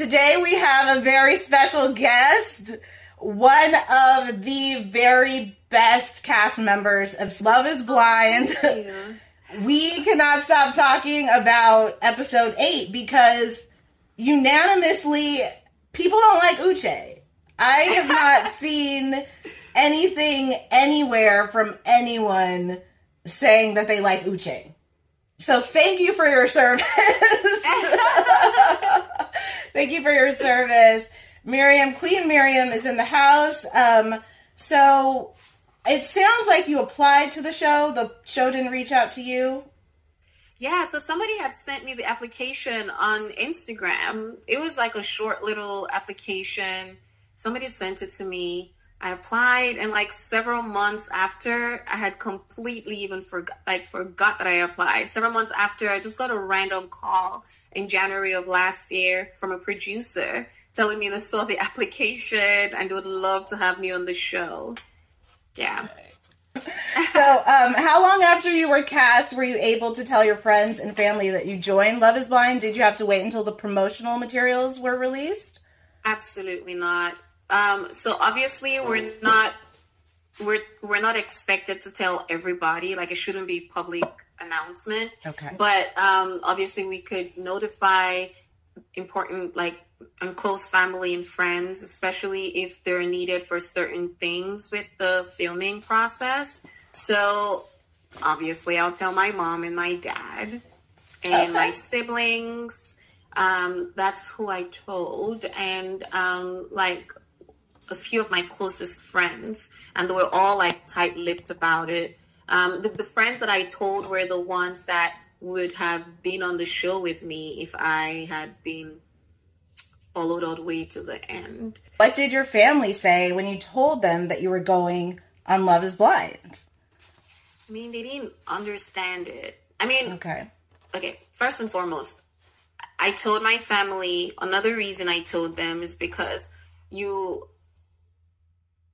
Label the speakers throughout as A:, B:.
A: Today we have a very special guest, one of the very best cast members of Love is Blind. we cannot stop talking about episode 8 because unanimously people don't like Uche. I have not seen anything anywhere from anyone saying that they like Uche. So thank you for your service. thank you for your service. Miriam, Queen Miriam is in the house. Um, so it sounds like you applied to the show. The show didn't reach out to you.
B: Yeah, so somebody had sent me the application on Instagram. It was like a short little application. Somebody sent it to me. I applied and like several months after I had completely even forgot like forgot that I applied. Several months after I just got a random call in January of last year from a producer telling me they saw the application and would love to have me on the show. Yeah.
A: so, um, how long after you were cast were you able to tell your friends and family that you joined Love is Blind? Did you have to wait until the promotional materials were released?
B: Absolutely not. Um, so obviously we're not we're we're not expected to tell everybody. Like it shouldn't be public announcement.
A: Okay.
B: But um, obviously we could notify important like and close family and friends, especially if they're needed for certain things with the filming process. So obviously I'll tell my mom and my dad and okay. my siblings. Um, that's who I told. And um, like a few of my closest friends, and they were all like tight lipped about it. Um, the, the friends that I told were the ones that would have been on the show with me if I had been followed all the way to the end.
A: What did your family say when you told them that you were going on Love is Blind?
B: I mean, they didn't understand it. I mean,
A: okay.
B: Okay, first and foremost, I told my family, another reason I told them is because you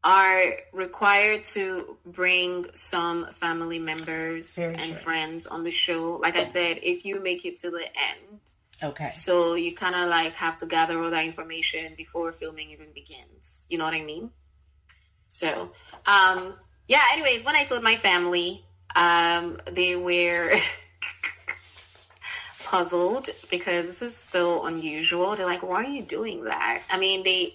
B: are required to bring some family members Very and true. friends on the show. Like I said, if you make it to the end,
A: okay.
B: So you kind of like have to gather all that information before filming even begins. You know what I mean? So, um, yeah. Anyways, when I told my family, um, they were. puzzled because this is so unusual. They're like, "Why are you doing that?" I mean, they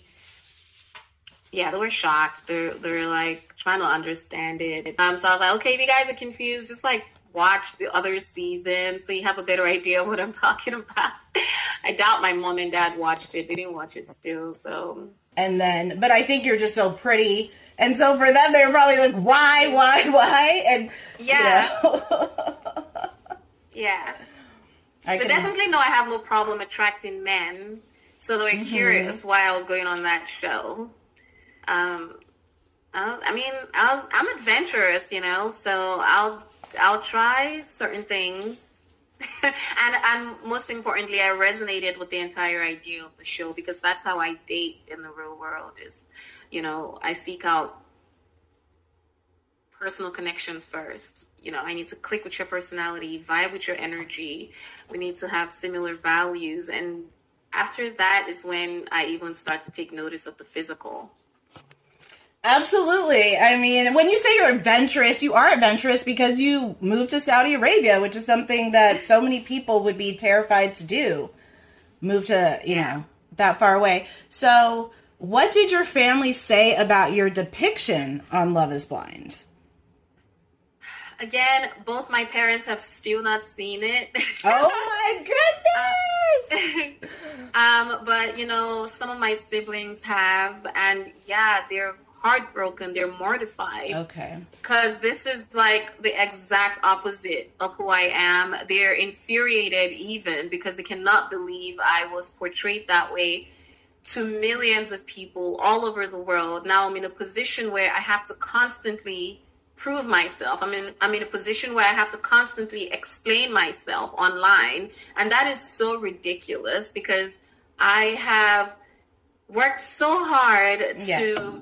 B: yeah, they were shocked. They're they're like trying to understand it. Um, so I was like, okay, if you guys are confused, just like watch the other season so you have a better idea of what I'm talking about. I doubt my mom and dad watched it. They didn't watch it still, so.
A: And then, but I think you're just so pretty, and so for them, they're probably like, why, why, why, and
B: yeah, you know. yeah. I but definitely know I have no problem attracting men. So they were mm-hmm. curious why I was going on that show. Um, I, I mean, I was, I'm adventurous, you know, so I'll I'll try certain things. and and most importantly, I resonated with the entire idea of the show because that's how I date in the real world. Is you know I seek out personal connections first. You know, I need to click with your personality, vibe with your energy. We need to have similar values, and after that is when I even start to take notice of the physical.
A: Absolutely. I mean, when you say you're adventurous, you are adventurous because you moved to Saudi Arabia, which is something that so many people would be terrified to do. Move to, you know, that far away. So, what did your family say about your depiction on Love is Blind?
B: Again, both my parents have still not seen it.
A: Oh my goodness!
B: um, but you know, some of my siblings have, and yeah, they're heartbroken, they're mortified.
A: Okay.
B: Because this is like the exact opposite of who I am. They're infuriated even because they cannot believe I was portrayed that way to millions of people all over the world. Now I'm in a position where I have to constantly prove myself. I'm in I'm in a position where I have to constantly explain myself online. And that is so ridiculous because I have worked so hard yes. to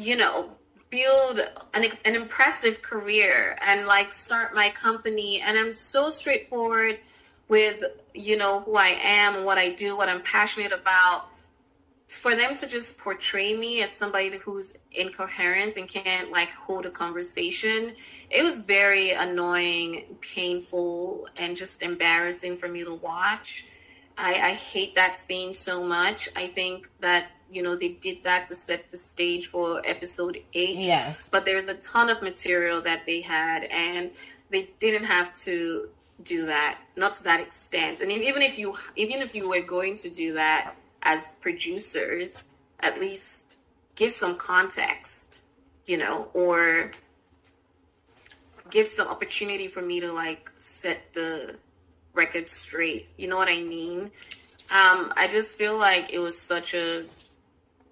B: you know, build an, an impressive career and like start my company. And I'm so straightforward, with you know who I am, what I do, what I'm passionate about, for them to just portray me as somebody who's incoherent and can't like hold a conversation, it was very annoying, painful, and just embarrassing for me to watch. I, I hate that scene so much. I think that you know they did that to set the stage for episode eight.
A: Yes,
B: but there's a ton of material that they had, and they didn't have to do that, not to that extent. And even if you even if you were going to do that as producers, at least give some context, you know, or give some opportunity for me to like set the record straight. You know what I mean? Um, I just feel like it was such a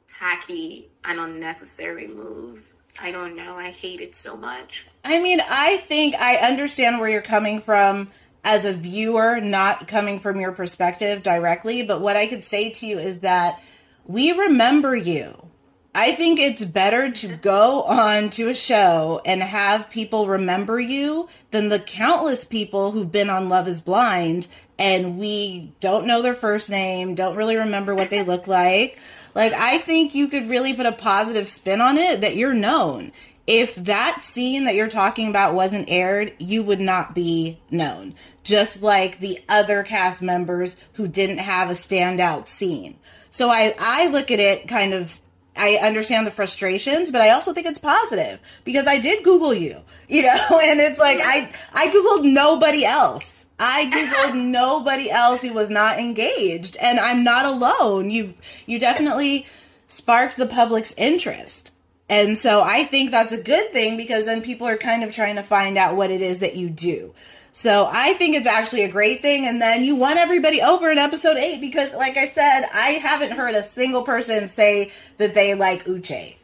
B: tacky and unnecessary move. I don't know. I hate it so much.
A: I mean, I think I understand where you're coming from as a viewer, not coming from your perspective directly. But what I could say to you is that we remember you. I think it's better to go on to a show and have people remember you than the countless people who've been on Love is Blind and we don't know their first name, don't really remember what they look like. Like, I think you could really put a positive spin on it that you're known. If that scene that you're talking about wasn't aired, you would not be known. Just like the other cast members who didn't have a standout scene. So I, I look at it kind of I understand the frustrations, but I also think it's positive because I did Google you, you know, and it's like I I Googled nobody else. I googled nobody else who was not engaged, and I'm not alone. You you definitely sparked the public's interest. And so I think that's a good thing because then people are kind of trying to find out what it is that you do. So I think it's actually a great thing. And then you won everybody over in episode eight because, like I said, I haven't heard a single person say that they like Uche.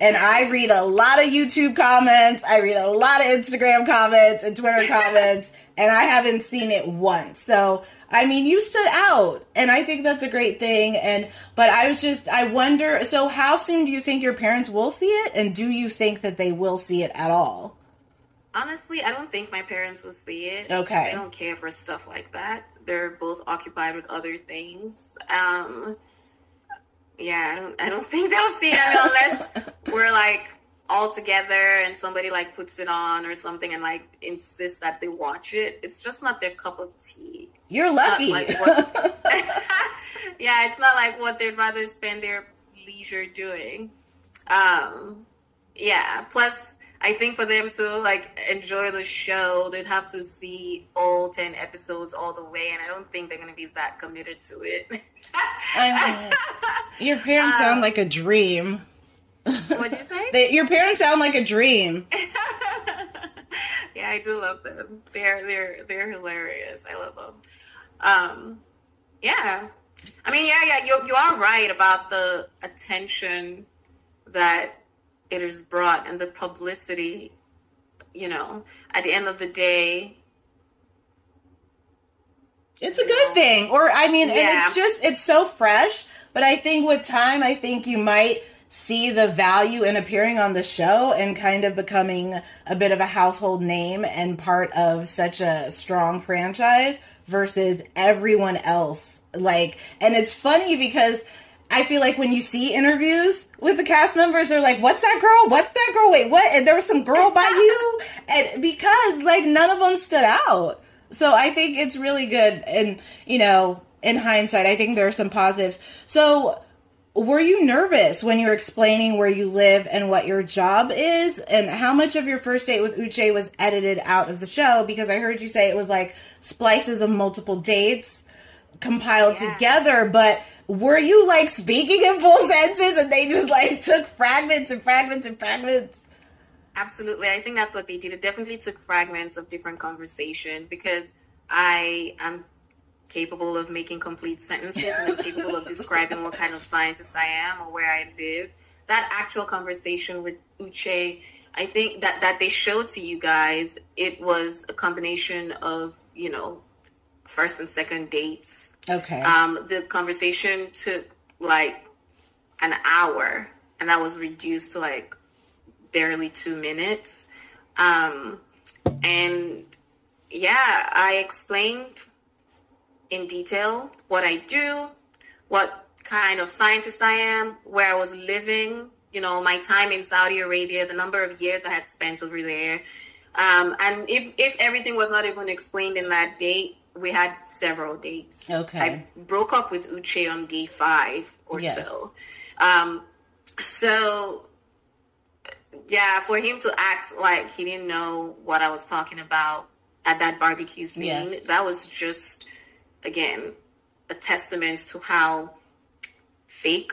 A: And I read a lot of YouTube comments, I read a lot of Instagram comments and Twitter comments, and I haven't seen it once. So, I mean, you stood out, and I think that's a great thing. And, but I was just, I wonder, so how soon do you think your parents will see it? And do you think that they will see it at all?
B: Honestly, I don't think my parents will see it.
A: Okay.
B: They don't care for stuff like that. They're both occupied with other things. Um, yeah, I don't, I don't think they'll see it unless we're like all together and somebody like puts it on or something and like insists that they watch it. It's just not their cup of tea.
A: You're lucky.
B: Like what, yeah, it's not like what they'd rather spend their leisure doing. Um, yeah. Plus, I think for them to like enjoy the show, they'd have to see all ten episodes all the way, and I don't think they're gonna be that committed to it.
A: I mean, your parents um, sound like a dream.
B: What'd you say?
A: they, your parents sound like a dream.
B: yeah, I do love them. They're they're they're hilarious. I love them. Um, yeah. I mean, yeah, yeah. You you are right about the attention that it is brought and the publicity you know at the end of the day
A: it's a good know. thing or i mean yeah. it's just it's so fresh but i think with time i think you might see the value in appearing on the show and kind of becoming a bit of a household name and part of such a strong franchise versus everyone else like and it's funny because I feel like when you see interviews with the cast members, they're like, "What's that girl? What's that girl? Wait, what?" And there was some girl by you, and because like none of them stood out. So I think it's really good, and you know, in hindsight, I think there are some positives. So, were you nervous when you were explaining where you live and what your job is, and how much of your first date with Uche was edited out of the show? Because I heard you say it was like splices of multiple dates compiled yeah. together, but were you like speaking in full sentences and they just like took fragments and fragments and fragments?
B: Absolutely. I think that's what they did. It definitely took fragments of different conversations because I am capable of making complete sentences and I'm capable of describing what kind of scientist I am or where I live. That actual conversation with Uche, I think that that they showed to you guys, it was a combination of, you know, first and second dates
A: Okay.
B: Um, the conversation took like an hour, and that was reduced to like barely two minutes. Um, and yeah, I explained in detail what I do, what kind of scientist I am, where I was living, you know, my time in Saudi Arabia, the number of years I had spent over there. Um, and if, if everything was not even explained in that date, we had several dates.
A: Okay.
B: I broke up with Uche on day five or
A: Yes.
B: so. Um, so yeah, for him to act like he didn't know what I was talking about at that barbecue scene,
A: Yes.
B: that was just again a testament to how fake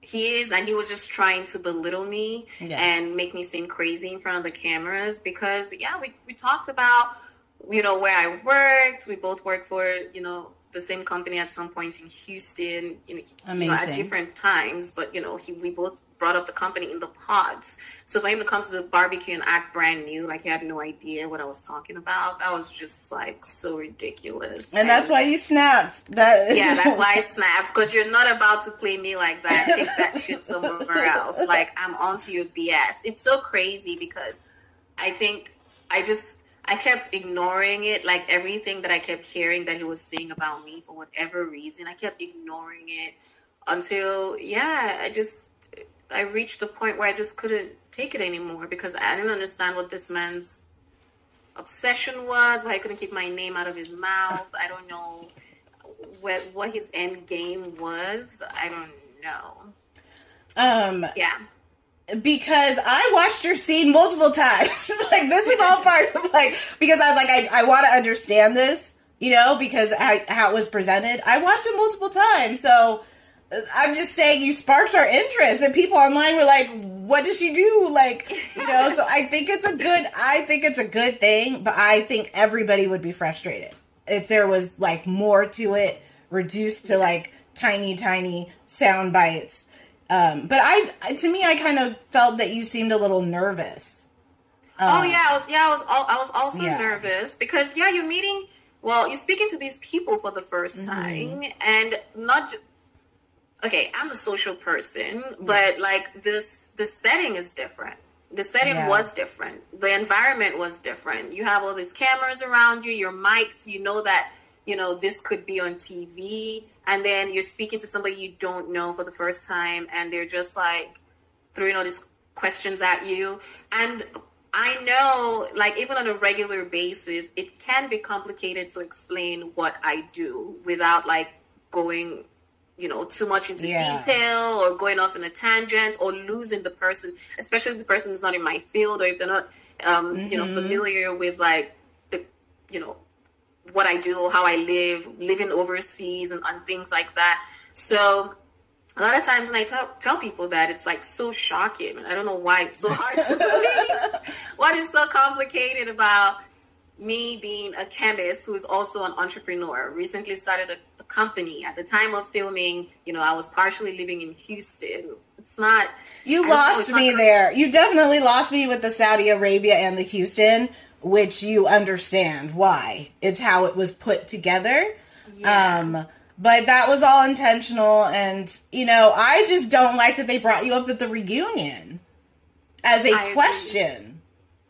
B: he is and he was just trying to belittle me
A: Yes.
B: and make me seem crazy in front of the cameras because yeah we, we talked about you know where i worked we both worked for you know the same company at some point in houston you know, you know at different times but you know he, we both brought up the company in the pods so for him to come to the barbecue and act brand new like he had no idea what i was talking about that was just like so ridiculous
A: And that's why you snapped. That
B: yeah, that's why I snapped because you're not about to play me like that. Take that shit somewhere else. Like I'm onto your BS. It's so crazy because I think I just I kept ignoring it. Like everything that I kept hearing that he was saying about me for whatever reason, I kept ignoring it until yeah, I just I reached the point where I just couldn't take it anymore because I didn't understand what this man's obsession was, why he couldn't keep my name out of his mouth. I don't know what what his end game was. I don't know.
A: Um,
B: Yeah.
A: Because I watched your scene multiple times. like this is all part of like because I was like I, I want to understand this, you know, because how, how it was presented. I watched it multiple times, so uh, I'm just saying you sparked our interest, and people online were like, "What did she do?" Like, you know. so I think it's a good. I think it's a good thing, but I think everybody would be frustrated if there was like more to it, reduced to like tiny, tiny sound bites. Um, but I, to me, I kind of felt that you seemed a little nervous.
B: oh
A: Um,
B: yeah, I was, yeah. I was. al- I was also
A: Yeah.
B: nervous because yeah, you're meeting. Well, you're speaking to these people for the 1st
A: Mm-hmm.
B: time, and not. Okay, I'm a social person, but like this, the setting is different. The setting
A: Yeah.
B: was different. The environment was different. You have all these cameras around you. You're mic'd. You know that you know this could be on TV, and then you're speaking to somebody you don't know for the first time, and they're just like throwing all these questions at you. And I know, like, even on a regular basis, it can be complicated to explain what I do without, like, going, you know, too much into
A: Yeah.
B: detail or going off in a tangent or losing the person, especially if the person is not in my field or if they're not, um, you know,
A: Mhm.
B: familiar with, like, the, you know, what I do, how I live, living overseas, and, and things like that. So a lot of times when I tell, tell people that, it's like so shocking. I don't know why it's so hard to believe. what is so complicated about me being a chemist who is also an entrepreneur? Recently started a, a company. At the time of filming, you know, I was partially living in Houston. It's not.
A: You
B: I know,
A: lost me there. You definitely lost me with the Saudi Arabia and the Houston, which you understand why. It's how it was put together.
B: Yeah.
A: Um, but that was all intentional, and you know, I just don't like that they brought you up at the reunion as a
B: I agree.
A: question.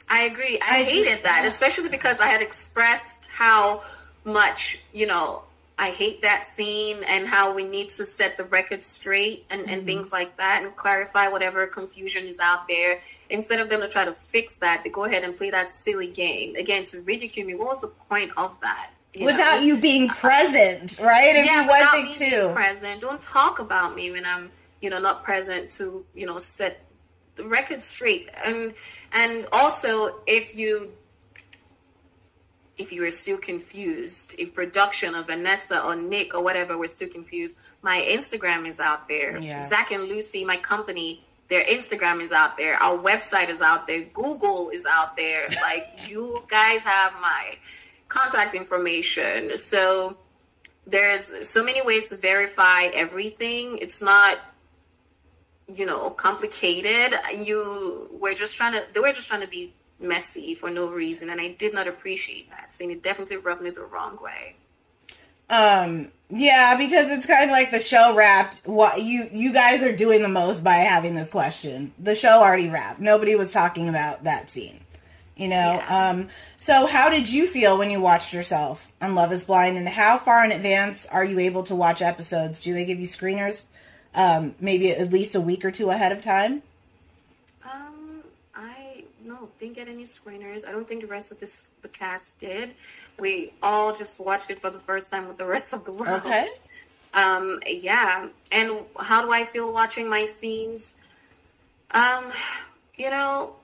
B: I agree. I,
A: I
B: hated
A: just-
B: that, especially because I had expressed how much, you know, I hate that scene and how we need to set the record straight and, and mm-hmm. things like that and clarify whatever confusion is out there. Instead of them to try to fix that, they go ahead and play that silly game. Again, to ridicule me, what was the point of that? You
A: Without
B: know?
A: you being present, right? If
B: yeah,
A: you
B: without me
A: too.
B: being present. Don't talk about me when I'm, you know, not present to, you know, set the record straight. And and also if you if you are still confused, if production of Vanessa or Nick or whatever were still confused, my Instagram is out there.
A: Yes.
B: Zack and Lucy, my company, their Instagram is out there. Our website is out there. Google is out there. Like you guys have my contact information. So there's so many ways to verify everything. It's not you know complicated. You we're just trying to they were just trying to be messy for no reason and I did not appreciate that. Scene it definitely rubbed me the wrong way.
A: Um, yeah, because it's kind of like the show wrapped. What you you guys are doing the most by having this question. The show already wrapped. Nobody was talking about that scene. You know,
B: Yeah.
A: um, so how did you feel when you watched yourself on Love Is Blind, and how far in advance are you able to watch episodes? Do they give you screeners, um, maybe at least a week or two ahead of time?
B: I no didn't get any screeners. I don't think the rest of this the cast did. We all just watched it for the first time with the rest of the world.
A: Okay.
B: Um, yeah. And how do I feel watching my scenes? Um, you know,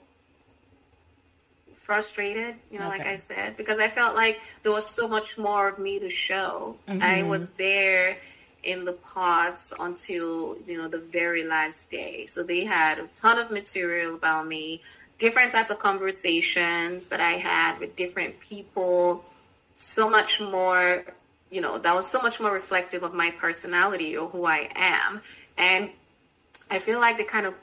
B: frustrated, you know, like I said, because I felt like there was so much more of me to show. I
A: Mhm.
B: was there in the pods until, you know, the very last day. So they had a ton of material about me, different types of conversations that I had with different people, so much more, you know, that was so much more reflective of my personality or who I am. And I feel like they kind of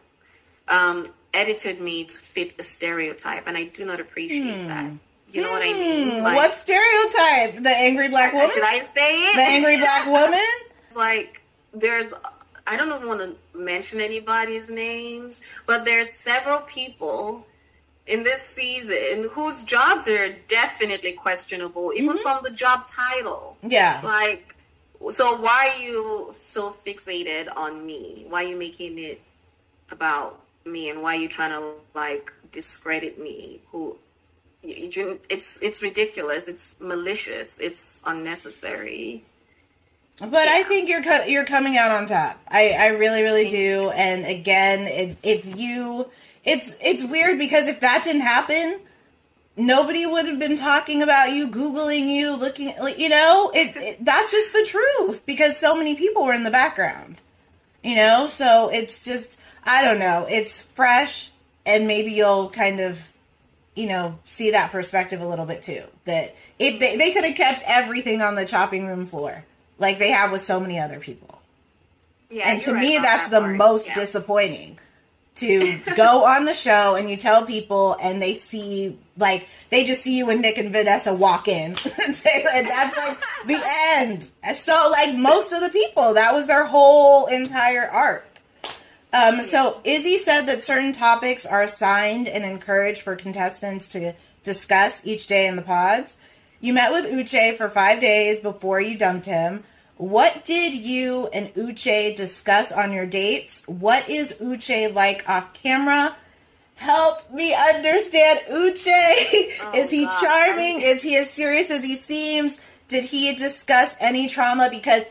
B: um, edited me to fit a stereotype, and I do not appreciate that. You know what I mean?
A: Hmm, what stereotype? The angry black woman?
B: should I say it?
A: the angry black woman?
B: like there's I don't want to mention anybody's names, but there's several people in this season whose jobs are definitely questionable, even
A: Mhm.
B: from the job title.
A: Yeah.
B: Like, so why are you so fixated on me? Why are you making it about me, and why are you trying to like discredit me? Who? You, you, it's it's ridiculous. It's malicious. It's unnecessary.
A: But I think you're cut, you're coming out on top. I, I really really do. And again, it, if you, it's it's weird because if that didn't happen, nobody would have been talking about you, googling you, looking, like you know, it, it that's just the truth because so many people were in the background. You know, so it's just I don't know. It's fresh, and maybe you'll kind of you know, see that perspective a little bit too. That if they, they could have kept everything on the chopping room floor, like they have with so many other people.
B: Yeah,
A: and to
B: right
A: me, that's
B: that
A: the
B: part.
A: most
B: Yeah.
A: disappointing. To go on the show and you tell people, and they see like they just see you and Nick and Vanessa walk in, and say, and that's like the end. And so, like most of the people, that was their whole entire arc. Um, so Izzy said that certain topics are assigned and encouraged for contestants to discuss each day in the pods. You met with Uche for five days before you dumped him. What did you and Uche discuss on your dates? What is Uche like off camera? Help me understand Uche.
B: Oh,
A: is he
B: God.
A: charming? Is he as serious as he seems? Did he discuss any trauma? Because,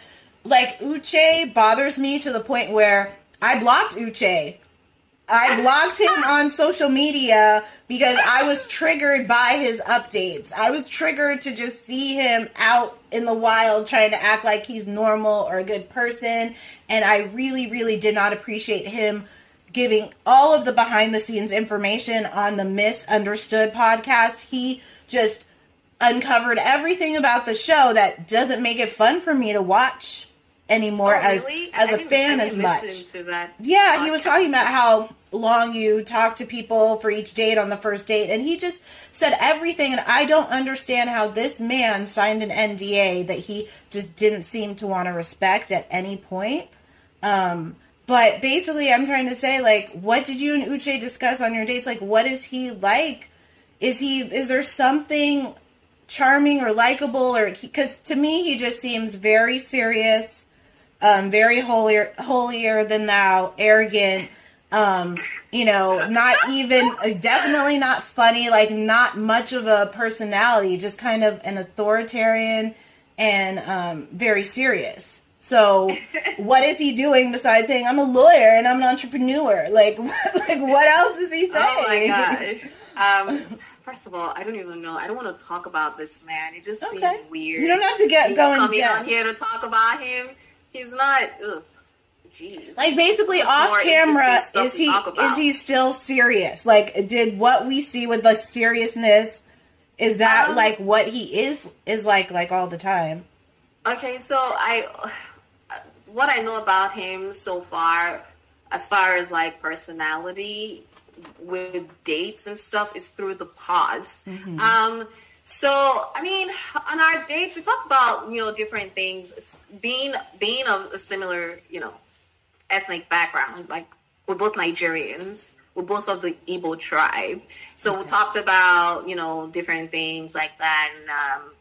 A: like, Uche bothers me to the point where I blocked Uche. I blocked him on social media because I was triggered by his updates. I was triggered to just see him out in the wild trying to act like he's normal or a good person. And I really, really did not appreciate him giving all of the behind the scenes information on the Misunderstood podcast. He just uncovered everything about the show that doesn't make it fun for me to watch anymore
B: Oh,
A: as
B: really?
A: as a fan as much.
B: listen To that
A: Yeah, he was talking about how long you talk to people for each date on the first date, and he just said everything. And I don't understand how this man signed an NDA that he just didn't seem to want to respect at any point. Um, but basically, I'm trying to say, like, what did you and Uche discuss on your dates? Like, what is he like? Is he? Is there something charming or likable? Or because to me, he just seems very serious um, very holier holier than thou, arrogant. Um, you know, not even definitely not funny. Like not much of a personality, just kind of an authoritarian and um, very serious. So, what is he doing besides saying I'm a lawyer and I'm an entrepreneur? Like, like what else is he saying?
B: Oh my gosh. Um, first of all, I don't even know. I don't want to talk about this man. It just
A: Okay.
B: seems weird.
A: You don't have to get
B: Me
A: going
B: coming
A: down.
B: here to talk about him. He's not. Ugh, jeez.
A: Like basically off camera, is he is he still serious? Like, did what we see with the seriousness is that
B: Um,
A: like what he is is like like all the time?
B: Okay, so I, what I know about him so far, as far as like personality with dates and stuff, is through the pods.
A: Mm-hmm.
B: Um, so I mean, on our dates, we talked about you know different things, being being of a similar you know ethnic background, like we're both Nigerians. we're both of the Igbo tribe. So okay. we talked about, you know, different things like that and um,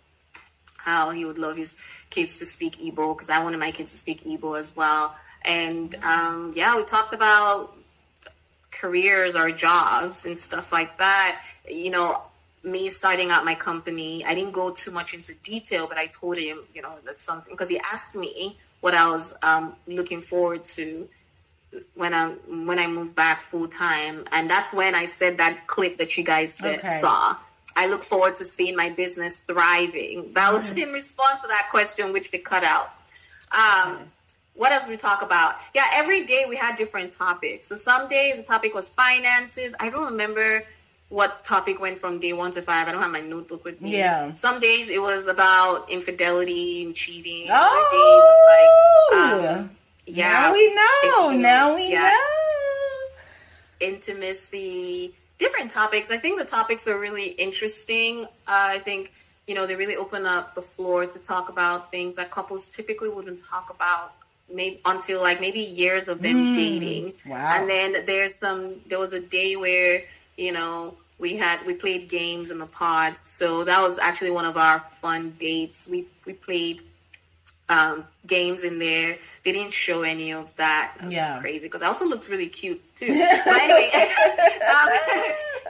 B: how he would love his kids to speak Igbo because I wanted my kids to speak Igbo as well. And um, yeah, we talked about careers or jobs and stuff like that. You know, me starting out my company, I didn't go too much into detail, but I told him, you know, that's something because he asked me what I was um, looking forward to when I when I moved back full time, and that's when I said that clip that you guys okay. saw. I look forward to seeing my business thriving. That was mm-hmm. in response to that question, which they cut out. Um, what else we talk about? Yeah, every day we had different topics. So some days the topic was finances. I don't remember what topic went from day one to five. I don't have my notebook with me.
A: Yeah.
B: Some days it was about infidelity and cheating. Oh.
A: Like, um, yeah. Now we know. now we yeah. know.
B: Intimacy, different topics. I think the topics were really interesting. Uh, I think you know they really open up the floor to talk about things that couples typically wouldn't talk about maybe until like maybe years of them mm, dating.
A: Wow.
B: And then there's some there was a day where, you know, we had we played games in the pod. So that was actually one of our fun dates. We we played um, games in there. They didn't show any of that. that
A: yeah,
B: crazy because I also looked really cute too. but anyway, um,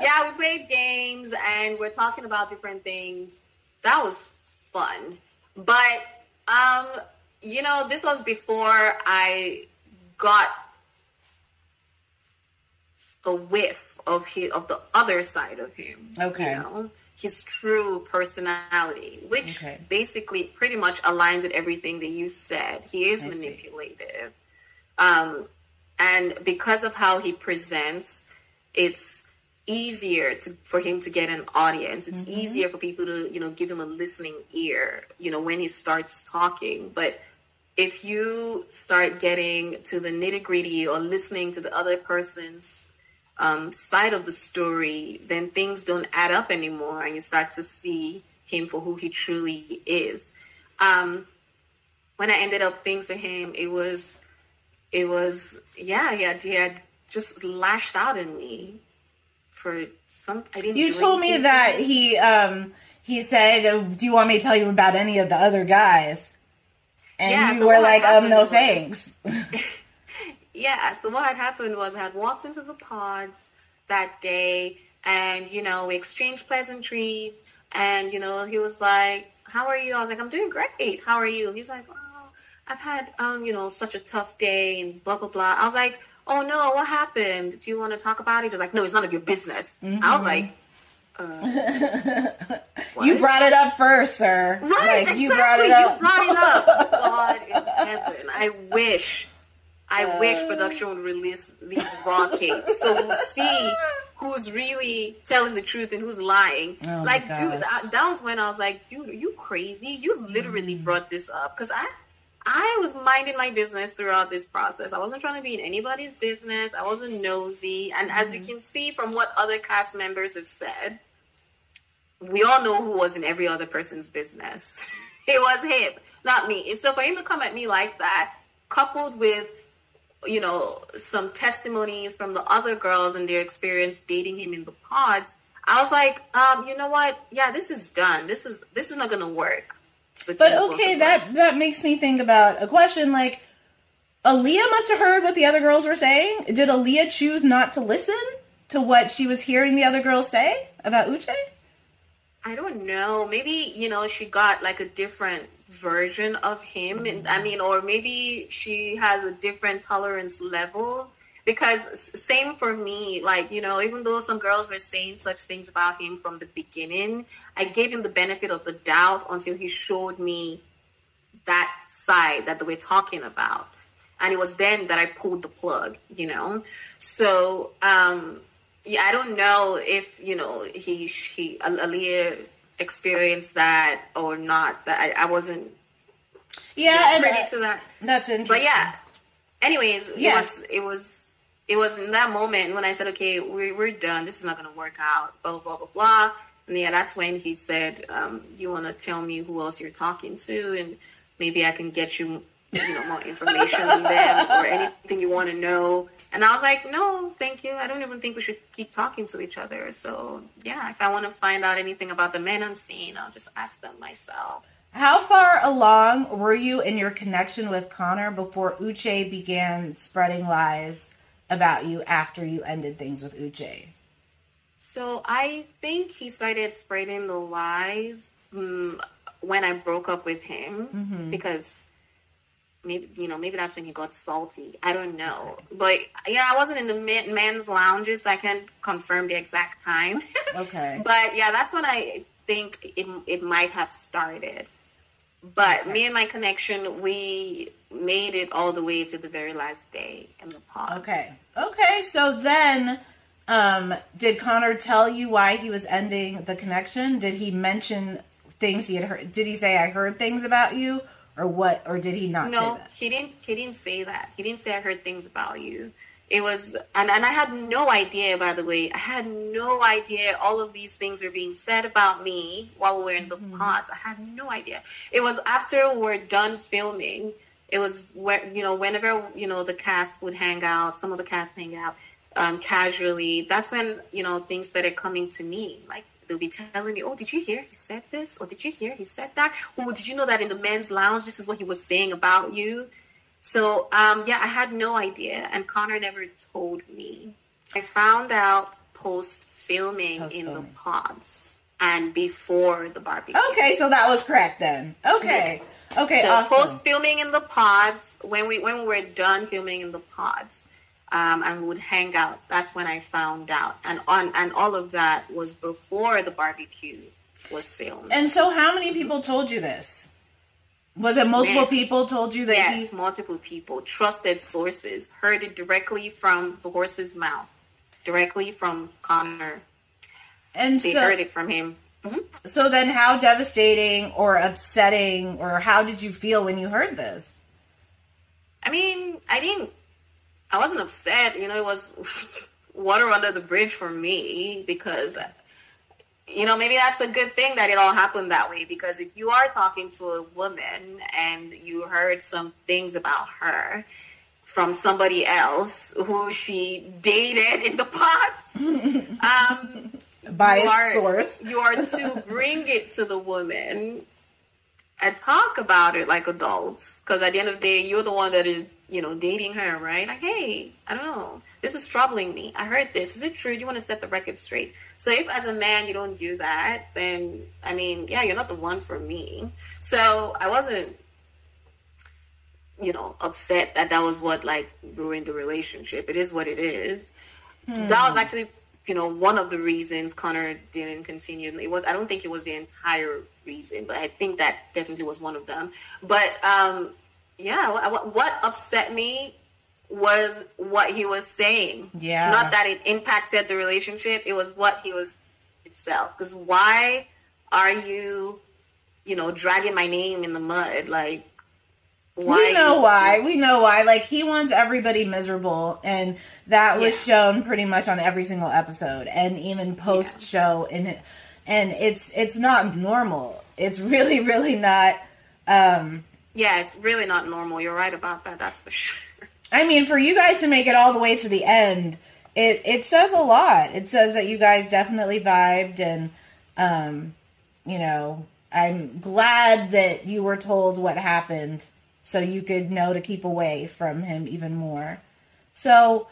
B: yeah, we played games and we're talking about different things. That was fun, but um, you know, this was before I got a whiff of his, of the other side of him.
A: Okay.
B: You know, his true personality, which okay. basically pretty much aligns with everything that you said. He is I manipulative. Um, and because of how he presents, it's easier to for him to get an audience. It's mm-hmm. easier for people to, you know, give him a listening ear, you know, when he starts talking. But if you start getting to the nitty gritty or listening to the other person's um, side of the story, then things don't add up anymore, and you start to see him for who he truly is. Um, when I ended up things to him, it was, it was, yeah, he had, he had just lashed out at me for some. I didn't.
A: You told me that he, um, he said, "Do you want me to tell you about any of the other guys?" And yeah, you so were like, um, no was, thanks.
B: yeah, so what had happened was I had walked into the pods that day and, you know, we exchanged pleasantries. And, you know, he was like, how are you? I was like, I'm doing great. How are you? He's like, oh, I've had, um, you know, such a tough day and blah, blah, blah. I was like, oh no, what happened? Do you want to talk about it? He's like, no, it's none of your business. Mm-hmm. I was mm-hmm. like,
A: uh, you brought it up first, sir.
B: Right, like, exactly. You brought it up. You brought it up. God in heaven. I wish, I uh, wish production would release these raw tapes so we'll see who's really telling the truth and who's lying. Oh like, dude, that, that was when I was like, dude, are you crazy? You literally mm. brought this up because I I was minding my business throughout this process. I wasn't trying to be in anybody's business. I wasn't nosy. And mm-hmm. as you mm-hmm. can see from what other cast members have said, we all know who was in every other person's business. it was him, not me. so for him to come at me like that, coupled with you know some testimonies from the other girls and their experience dating him in the pods, I was like, um, you know what? Yeah, this is done. This is this is not gonna work.
A: But okay, that that makes me think about a question like Aaliyah must have heard what the other girls were saying. Did Aaliyah choose not to listen to what she was hearing the other girls say about Uche?
B: I don't know. Maybe, you know, she got like a different version of him. And I mean, or maybe she has a different tolerance level. Because same for me like you know even though some girls were saying such things about him from the beginning i gave him the benefit of the doubt until he showed me that side that were talking about. And it was then that i pulled the plug you know? So um yeah i don't know if you know he he Aaliyah experienced that or not that i, I wasn't
A: yeah
B: privy to that
A: that's interesting
B: but yeah anyways yes. it was it was it was in that moment when I said, okay, we're, we're done. This is not going to work out, blah, blah, blah, blah, blah. And yeah, that's when he said, um, you want to tell me who else you're talking to? And maybe I can get you, you know, more information on them or anything you want to know. And I was like, no, thank you. I don't even think we should keep talking to each other. So, yeah, if I want to find out anything about the men I'm seeing, I'll just ask them myself.
A: How far along were you in your connection with Connor before Uche began spreading lies about you after you ended things with Uche?
B: So I think he started spreading the lies um, when I broke up with him mm-hmm. because maybe you know maybe that's when he got salty. I don't know, but yeah, I wasn't in the men's lounges, so I can't confirm the exact time.
A: Okay,
B: but yeah, that's when I think it it might have started. But okay. me and my connection, we made it all the way to the very last day in the pod.
A: Okay. Okay. So then um, did Connor tell you why he was ending the connection? Did he mention things he had heard? Did he say I heard things about you, or what? Or did he not?
B: No, he didn't. He didn't say that. He didn't say I heard things about you. It was, and, and I had no idea. By the way, I had no idea all of these things were being said about me while we were in the mm-hmm. pods. I had no idea. It was after we we're done filming. It was where you know whenever you know the cast would hang out. Some of the cast hang out um, casually, that's when you know things started coming to me. Like they'll be telling me, "Oh, did you hear he said this? Or did you hear he said that? Oh, did you know that in the men's lounge, this is what he was saying about you?" So um, yeah, I had no idea, and Connor never told me. I found out post filming in the pods and before the barbecue.
A: Okay, so that was correct then. Okay, yes. okay. So awesome.
B: post filming in the pods when we when we were done filming in the pods um, and would hang out. That's when I found out, and on and all of that was before the barbecue was filmed.
A: And so, how many people told you this? Was it multiple Man. people told you that?
B: Yes, he... multiple people, trusted sources, heard it directly from the horse's mouth, directly from Connor. And they so, heard it from him.
A: Mm-hmm. So then, how devastating or upsetting, or how did you feel when you heard this?
B: I mean, I didn't I wasn't upset. You know, it was water under the bridge for me because, you know, maybe that's a good thing that it all happened that way. Because if you are talking to a woman and you heard some things about her from somebody else who she dated in the past, um,
A: biased are, source,
B: you are to bring it to the woman and talk about it like adults. Because at the end of the day, you're the one that is, you know, dating her, right? Like, hey, I don't know, this is troubling me. I heard this. Is it true? Do you want to set the record straight? So if as a man you don't do that, then I mean, yeah, you're not the one for me. So I wasn't, you know, upset that that was what like ruined the relationship. It is what it is. Hmm. That was actually you know, one of the reasons Connor didn't continue. It was I don't think it was the entire reason, but I think that definitely was one of them. But um, yeah, what, what upset me was what he was saying.
A: Yeah,
B: not that it impacted the relationship. It was what he was itself. Because why are you, you know, dragging my name in the mud? Like
A: why we know why. We know why. Like he wants everybody miserable, and that was yeah. shown pretty much on every single episode, and even post show. Yeah. And and it's it's not normal. It's really really not. um
B: Yeah, it's really not normal. You're right about that. That's for sure.
A: I mean, for you guys to make it all the way to the end, it it says a lot. It says that you guys definitely vibed, and um, you know, I'm glad that you were told what happened so you could know to keep away from him even more. So,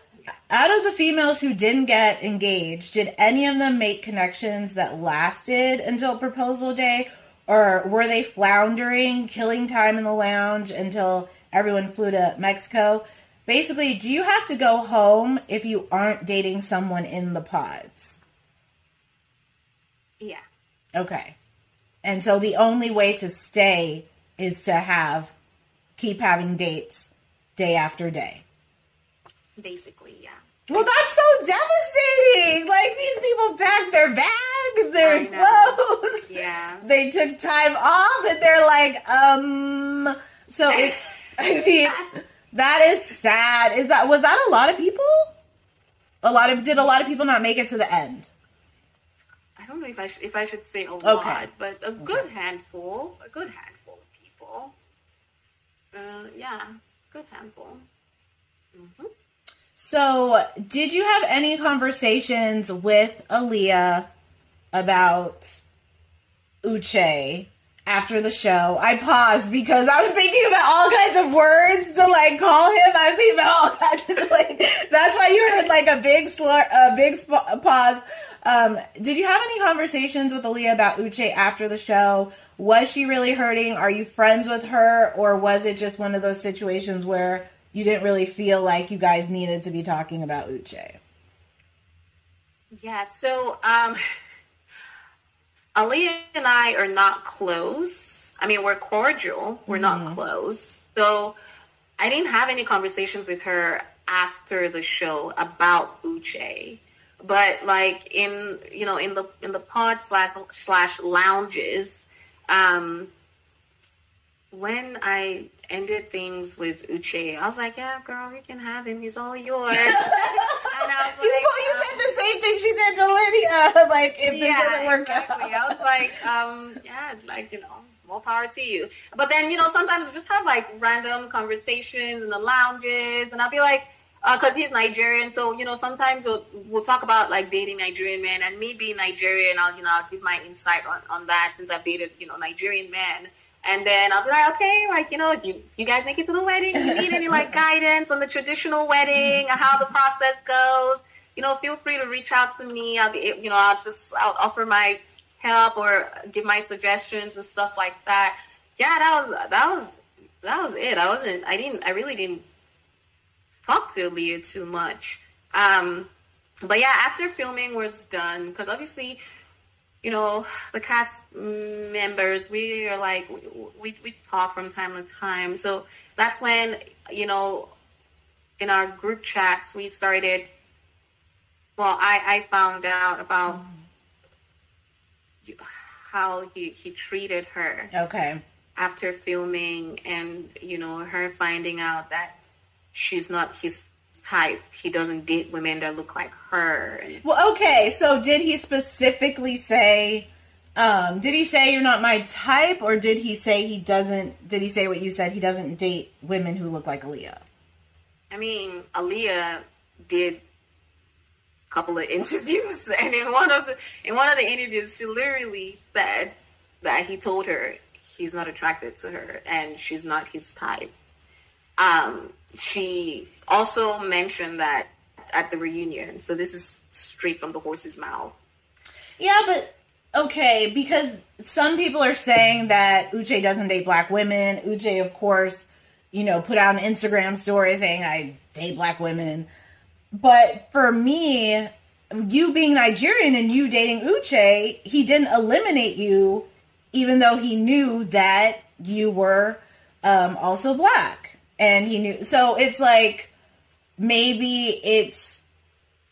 A: out of the females who didn't get engaged, did any of them make connections that lasted until proposal day? Or were they floundering, killing time in the lounge until everyone flew to Mexico? Basically, do you have to go home if you aren't dating someone in the pods?
B: Yeah.
A: Okay. And so the only way to stay is to have keep having dates day after day.
B: Basically, yeah.
A: Well, that's so devastating. Like these people packed their bags, their clothes.
B: Yeah.
A: They took time off, and they're like, um. So it, I mean, that is sad. Is that was that a lot of people? A lot of did a lot of people not make it to the end?
B: I don't know if I sh- if I should say a lot, okay. but a good okay. handful, a good handful. Uh, yeah, good handful. Mm-hmm.
A: So, did you have any conversations with Aaliyah about Uche after the show? I paused because I was thinking about all kinds of words to like call him. I was thinking about all kinds of like. That's why you heard like a big slur, a big sp- pause. Um, did you have any conversations with Aaliyah about Uche after the show? Was she really hurting? Are you friends with her, or was it just one of those situations where you didn't really feel like you guys needed to be talking about Uche?
B: Yeah, so um Aaliyah and I are not close. I mean, we're cordial, we're mm-hmm. not close. So I didn't have any conversations with her after the show about Uche. But like in you know in the in the pod slash slash lounges, um, when I ended things with Uche, I was like, "Yeah, girl, you can have him. He's all yours." and
A: I was you, like, you um, said the same thing she said to Lydia. like, if yeah, this doesn't work exactly.
B: out, I was like, um, "Yeah, like you know." More power to you. But then, you know, sometimes we just have like random conversations in the lounges, and I'll be like, because uh, he's Nigerian. So you know, sometimes we'll we'll talk about like dating Nigerian men, and me being Nigerian, I'll you know I'll give my insight on on that since I've dated you know Nigerian men. And then I'll be like, okay, like, you know, if you if you guys make it to the wedding, if you need any like guidance on the traditional wedding or how the process goes, you know, feel free to reach out to me. I'll be, you know, I'll just I'll offer my help or give my suggestions and stuff like that. Yeah, that was that was that was it. I wasn't I didn't I really didn't talk to Leah too much. Um but yeah, after filming was done, because obviously you know, the cast members, we are like, we, we talk from time to time. So that's when, you know, in our group chats, we started, well, I, I found out about how he, he treated her.
A: Okay.
B: After filming and, you know, her finding out that she's not his type. He doesn't date women that look like her.
A: Well, okay. So did he specifically say? Um, did he say you're not my type, or did he say he doesn't? Did he say what you said? He doesn't date women who look like Aaliyah.
B: I mean, Aaliyah did a couple of interviews, and in one of the in one of the interviews, she literally said that he told her he's not attracted to her and she's not his type. Um, she also mentioned that at the reunion. So this is straight from the horse's mouth.
A: Yeah, but okay, because some people are saying that Uche doesn't date black women. Uche, of course, you know, put out an Instagram story saying I date black women. But for me, you being Nigerian and you dating Uche, he didn't eliminate you, even though he knew that you were um, also black. And he knew. So it's like maybe it's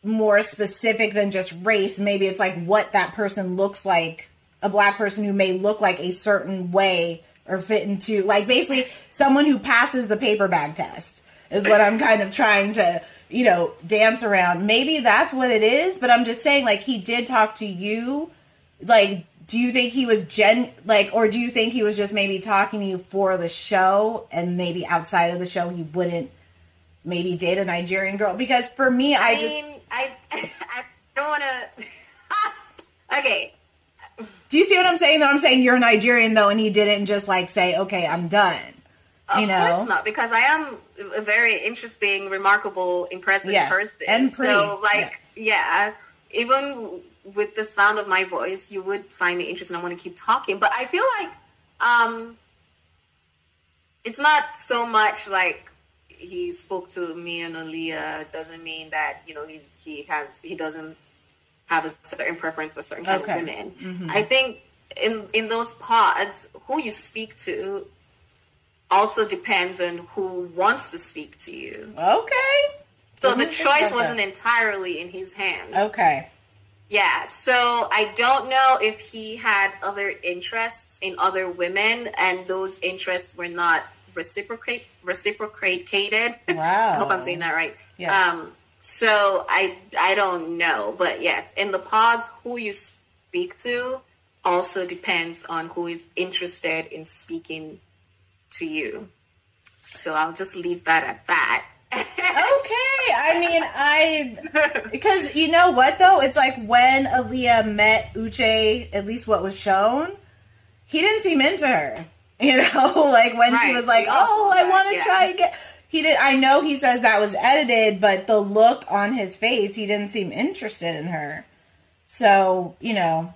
A: more specific than just race. Maybe it's like what that person looks like, a black person who may look like a certain way or fit into, like basically someone who passes the paper bag test is what I'm kind of trying to, you know, dance around. Maybe that's what it is, but I'm just saying, like, he did talk to you. Like, do you think he was gen, like, or do you think he was just maybe talking to you for the show and maybe outside of the show he wouldn't? maybe date a Nigerian girl because for me, I, I just mean,
B: I I don't want to. okay.
A: Do you see what I'm saying? Though I'm saying you're Nigerian though, and he didn't just like say, "Okay, I'm done."
B: You of know? course not, because I am a very interesting, remarkable, impressive yes, person,
A: and pretty.
B: So, like, yeah, even with the sound of my voice, you would find me interesting. I want to keep talking, but I feel like um, it's not so much like he spoke to me and Aaliyah doesn't mean that you know he's he has he doesn't have a certain preference for certain kind okay. of women. Mm-hmm. I think in in those pods, who you speak to also depends on who wants to speak to you.
A: Okay.
B: So the choice wasn't entirely in his hands.
A: Okay.
B: Yeah, so I don't know if he had other interests in other women, and those interests were not reciprocate reciprocated.
A: Wow.
B: I hope I'm saying that right. Yes. Um, so I I don't know, but yes, in the pods, who you speak to also depends on who is interested in speaking to you. So I'll just leave that at that.
A: Okay. I mean, I because you know what though, it's like when Aaliyah met Uche, at least what was shown, he didn't seem into her. You know, like when right. she was like, "Oh, I want to yeah. try get." He did. I know he says that was edited, but the look on his face, he didn't seem interested in her. So you know,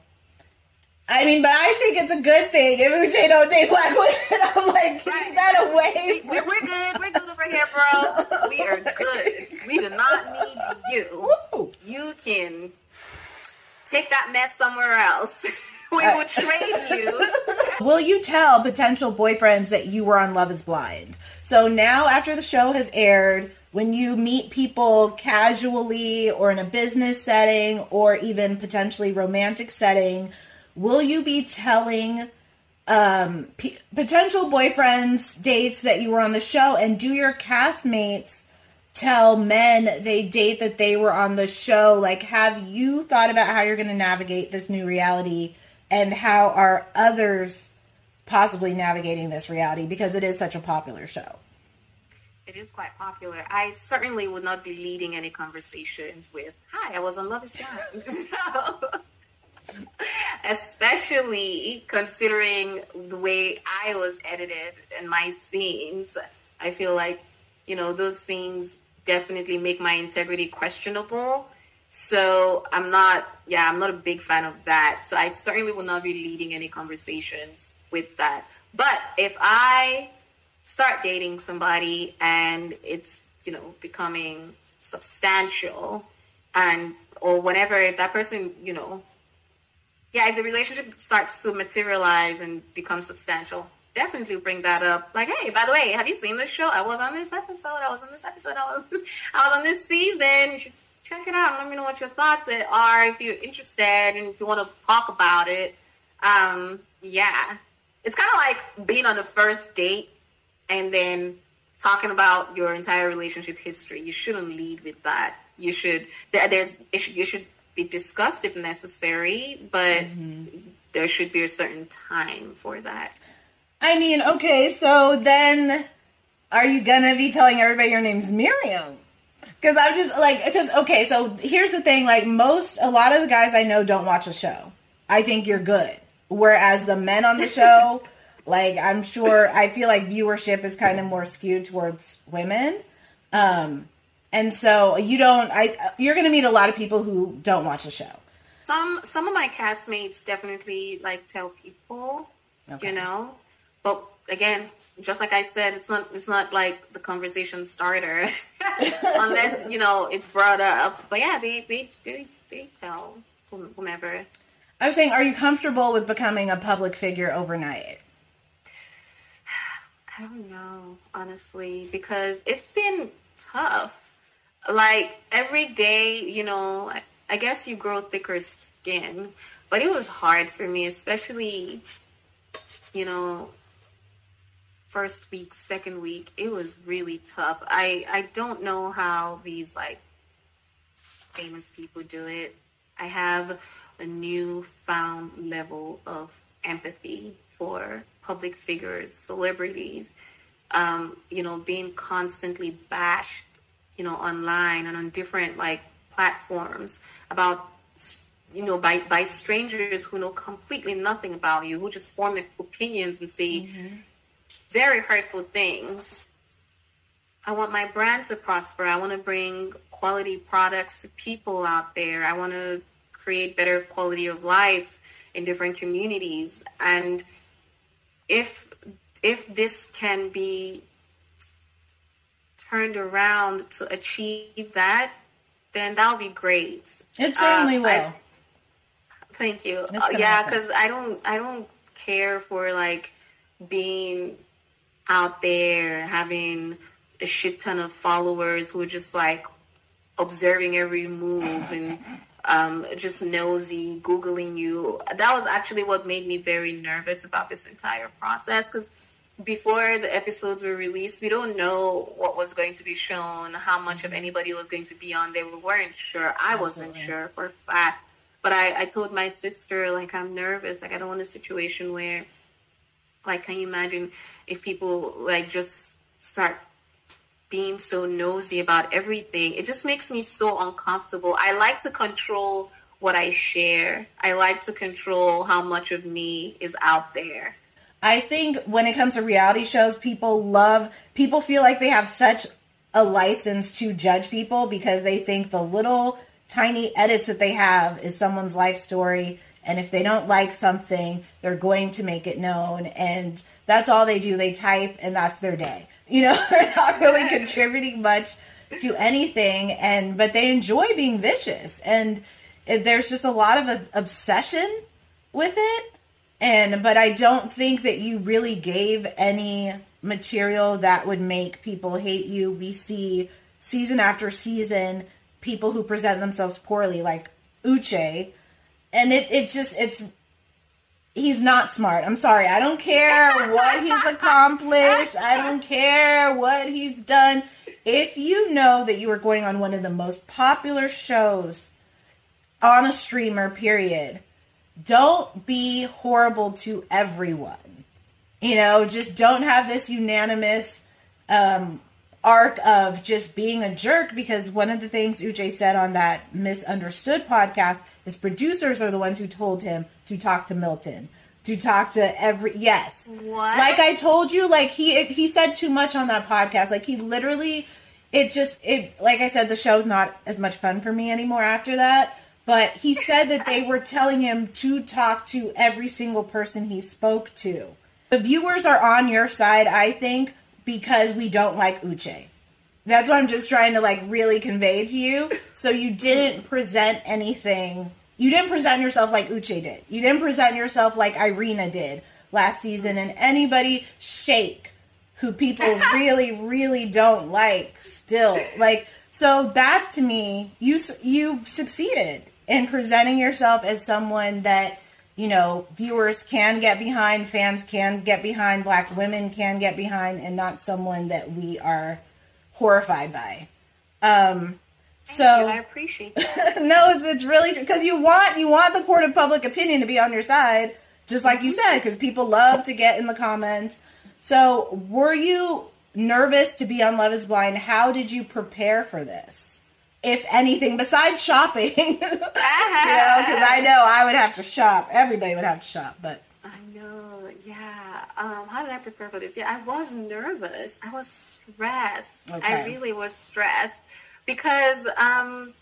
A: I mean, but I think it's a good thing if Uche don't date black women. I'm like, keep right. that away.
B: We, are good. We're good over here, bro. We are good. We do not need you. Woo. You can take that mess somewhere else. we uh, will trade you.
A: will you tell potential boyfriends that you were on Love is Blind? So now, after the show has aired, when you meet people casually or in a business setting or even potentially romantic setting, will you be telling um, p- potential boyfriends dates that you were on the show? And do your castmates tell men they date that they were on the show? Like have you thought about how you're going to navigate this new reality? And how are others possibly navigating this reality? Because it is such a popular show.
B: It is quite popular. I certainly would not be leading any conversations with hi i was on love is blind especially considering the way I was edited and my scenes. I feel like, you know, those scenes definitely make my integrity questionable. So I'm not, yeah, I'm not a big fan of that. So I certainly will not be leading any conversations with that. But if I start dating somebody and it's, you know, becoming substantial and or whenever that person, you know, yeah, if the relationship starts to materialize and become substantial, definitely bring that up. Like, hey, by the way, have you seen this show? I was on this episode. I was on this episode. I was, I was on this season. You should check it out. Let me know what your thoughts are. If you're interested and if you want to talk about it, um, yeah, it's kind of like being on a first date and then talking about your entire relationship history. You shouldn't lead with that. You should. There's. You should be discussed if necessary, but mm-hmm. there should be a certain time for that.
A: I mean, okay, so then are you gonna be telling everybody your name's Miriam? Because I'm just like, because okay, so here's the thing: like most, a lot of the guys I know don't watch the show. I think you're good, whereas the men on the show, like I'm sure, I feel like viewership is kind of more skewed towards women. Um, and so you don't I you're going to meet a lot of people who don't watch the show.
B: Some some of my castmates definitely like tell people, okay. you know. But again, just like I said, it's not it's not like the conversation starter unless, you know, it's brought up. But yeah, they they they, they tell whomever.
A: I was saying, are you comfortable with becoming a public figure overnight?
B: I don't know, honestly, because it's been tough like every day, you know, I, guess you grow thicker skin, but it was hard for me, especially, you know, first week, second week, it was really tough. I I don't know how these like famous people do it. I have a newfound level of empathy for public figures, celebrities, um, you know, being constantly bashed you know, online and on different like platforms about you know by by strangers who know completely nothing about you, who just form opinions and say mm-hmm. very hurtful things. I want my brand to prosper. I want to bring quality products to people out there. I want to create better quality of life in different communities and if if this can be turned around to achieve that, then that would be great.
A: It certainly uh, will. I,
B: thank you. Uh, yeah, because I don't, I don't care for like being out there having a shit ton of followers who are just like observing every move and um, just nosy, googling you. That was actually what made me very nervous about this entire process because before the episodes were released, we don't know what was going to be shown, how much of mm-hmm. anybody was going to be on there. We weren't sure. I Absolutely. wasn't sure for a fact. But I, I told my sister, like, I'm nervous. Like, I don't want a situation where, like, can you imagine if people, like, just start being so nosy about everything. It just makes me so uncomfortable. I like to control what I share. I like to control how much of me is out there.
A: I think when it comes to reality shows, people love, people feel like they have such a license to judge people because they think the little tiny edits that they have is someone's life story. And if they don't like something, they're going to make it known. And that's all they do. They type and that's their day. You know, they're not really contributing much to anything. And, but they enjoy being vicious. And there's just a lot of a, obsession with it. And, but I don't think that you really gave any material that would make people hate you. We see season after season people who present themselves poorly, like Uche, and it it just it's he's not smart. I'm sorry. I don't care what he's accomplished. I don't care what he's done. If you know that you are going on one of the most popular shows on a streamer, period, don't be horrible to everyone. You know, just don't have this unanimous um, arc of just being a jerk because one of the things Uche said on that misunderstood podcast is producers are the ones who told him to talk to Milton to talk to every yes.
B: What?
A: Like i told you like he it, he said too much on that podcast. Like he literally it just it like i said the show's not as much fun for me anymore after that but he said that they were telling him to talk to every single person he spoke to the viewers are on your side i think because we don't like Uche. That's what I'm just trying to like really convey to you. So you didn't present anything. You didn't present yourself like Uche did. You didn't present yourself like Irina did last season. And anybody shake who people really, really don't like still like. So that to me, you you succeeded in presenting yourself as someone that you know, viewers can get behind, fans can get behind, black women can get behind, and not someone that we are horrified by. Um,
B: Thank
A: so
B: you. I appreciate that.
A: no, it's it's really because you want you want the court of public opinion to be on your side, just like you said, because people love to get in the comments. So, were you nervous to be on Love Is Blind? How did you prepare for this? If anything, besides shopping. you know, because I know I would have to shop. Everybody would have to shop, but
B: I know, yeah. Um, how did I prepare for this? Yeah, I was nervous. I was stressed.
A: Okay.
B: I really was stressed because, um,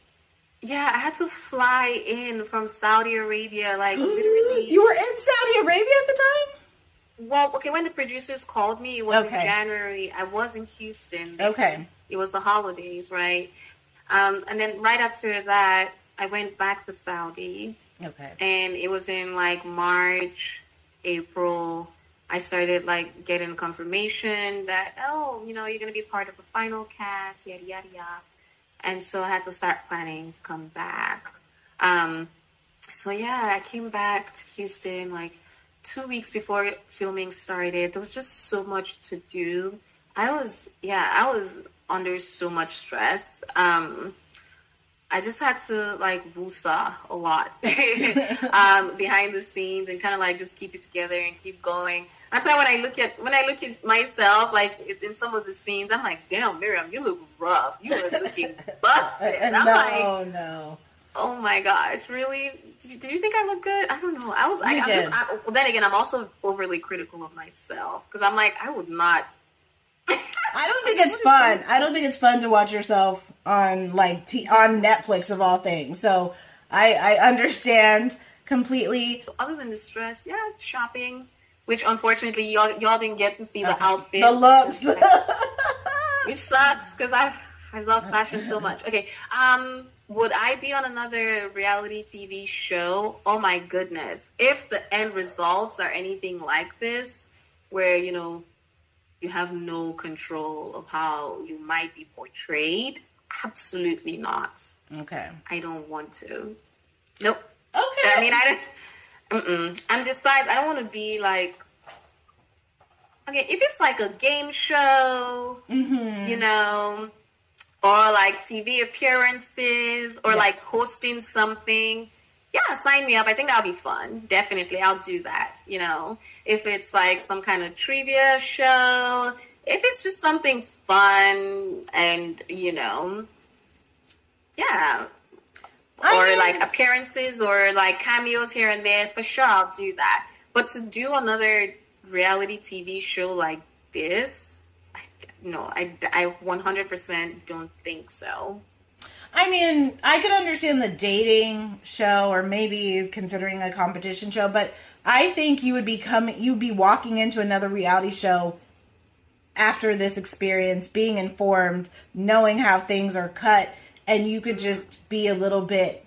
B: yeah, I had to fly in from Saudi Arabia, like literally.
A: you were in Saudi Arabia at the time.
B: Well, okay, when the producers called me, it was
A: Okay.
B: in January. I was in Houston.
A: Okay.
B: It was the holidays, right? Um, and then right after that, I went back to Saudi.
A: Okay.
B: and it was in like March, April. I started like getting confirmation that oh, you know, you're gonna be part of the final cast, yada yada yada. And so I had to start planning to come back. Um, so yeah, I came back to Houston like two weeks before filming started. There was just so much to do. I was yeah, I was under so much stress. Um, I just had to like woosah a lot um, behind the scenes and kind of like just keep it together and keep going. That's why when I look at when I look at myself, like in some of the scenes, I'm like, "Damn, Miriam, you look rough. You are looking busted." And I'm
A: no,
B: like, oh
A: no.
B: "Oh my gosh, really? Did you, did you think I look good? I don't know. I was. I,
A: You
B: I'm just, I, well, then again, I'm also overly critical of myself because I'm like, I would not.
A: I don't think it's fun. I don't think it's fun to watch yourself on like t- on Netflix of all things. So I I understand completely.
B: Other than the stress, yeah, shopping. Which unfortunately y'all y'all didn't get to see the
A: Okay.
B: outfit.
A: The looks.
B: which sucks because I I love fashion so much. Okay, um, would I be on another reality TV show? Oh my goodness! If the end results are anything like this, where you know you have no control of how you might be portrayed, absolutely not.
A: okay.
B: I don't want to. Nope.
A: Okay.
B: I mean, I don't. Mm-mm. And besides, I don't want to be like. Okay, if it's like a game show,
A: hmm
B: you know, or like TV appearances, or
A: Yes.
B: like hosting something, yeah, sign me up. I think that'll be fun. Definitely, I'll do that. You know, if it's like some kind of trivia show, if it's just something fun and you know, yeah,
A: I
B: or
A: mean-
B: like appearances or like cameos here and there, for sure I'll do that. But to do another reality TV show like this, I, no, I, I 100% don't think so.
A: I mean, I could understand the dating show or maybe considering a competition show, but I think you would be coming, you'd be walking into another reality show after this experience, being informed, knowing how things are cut, and you could just be a little bit,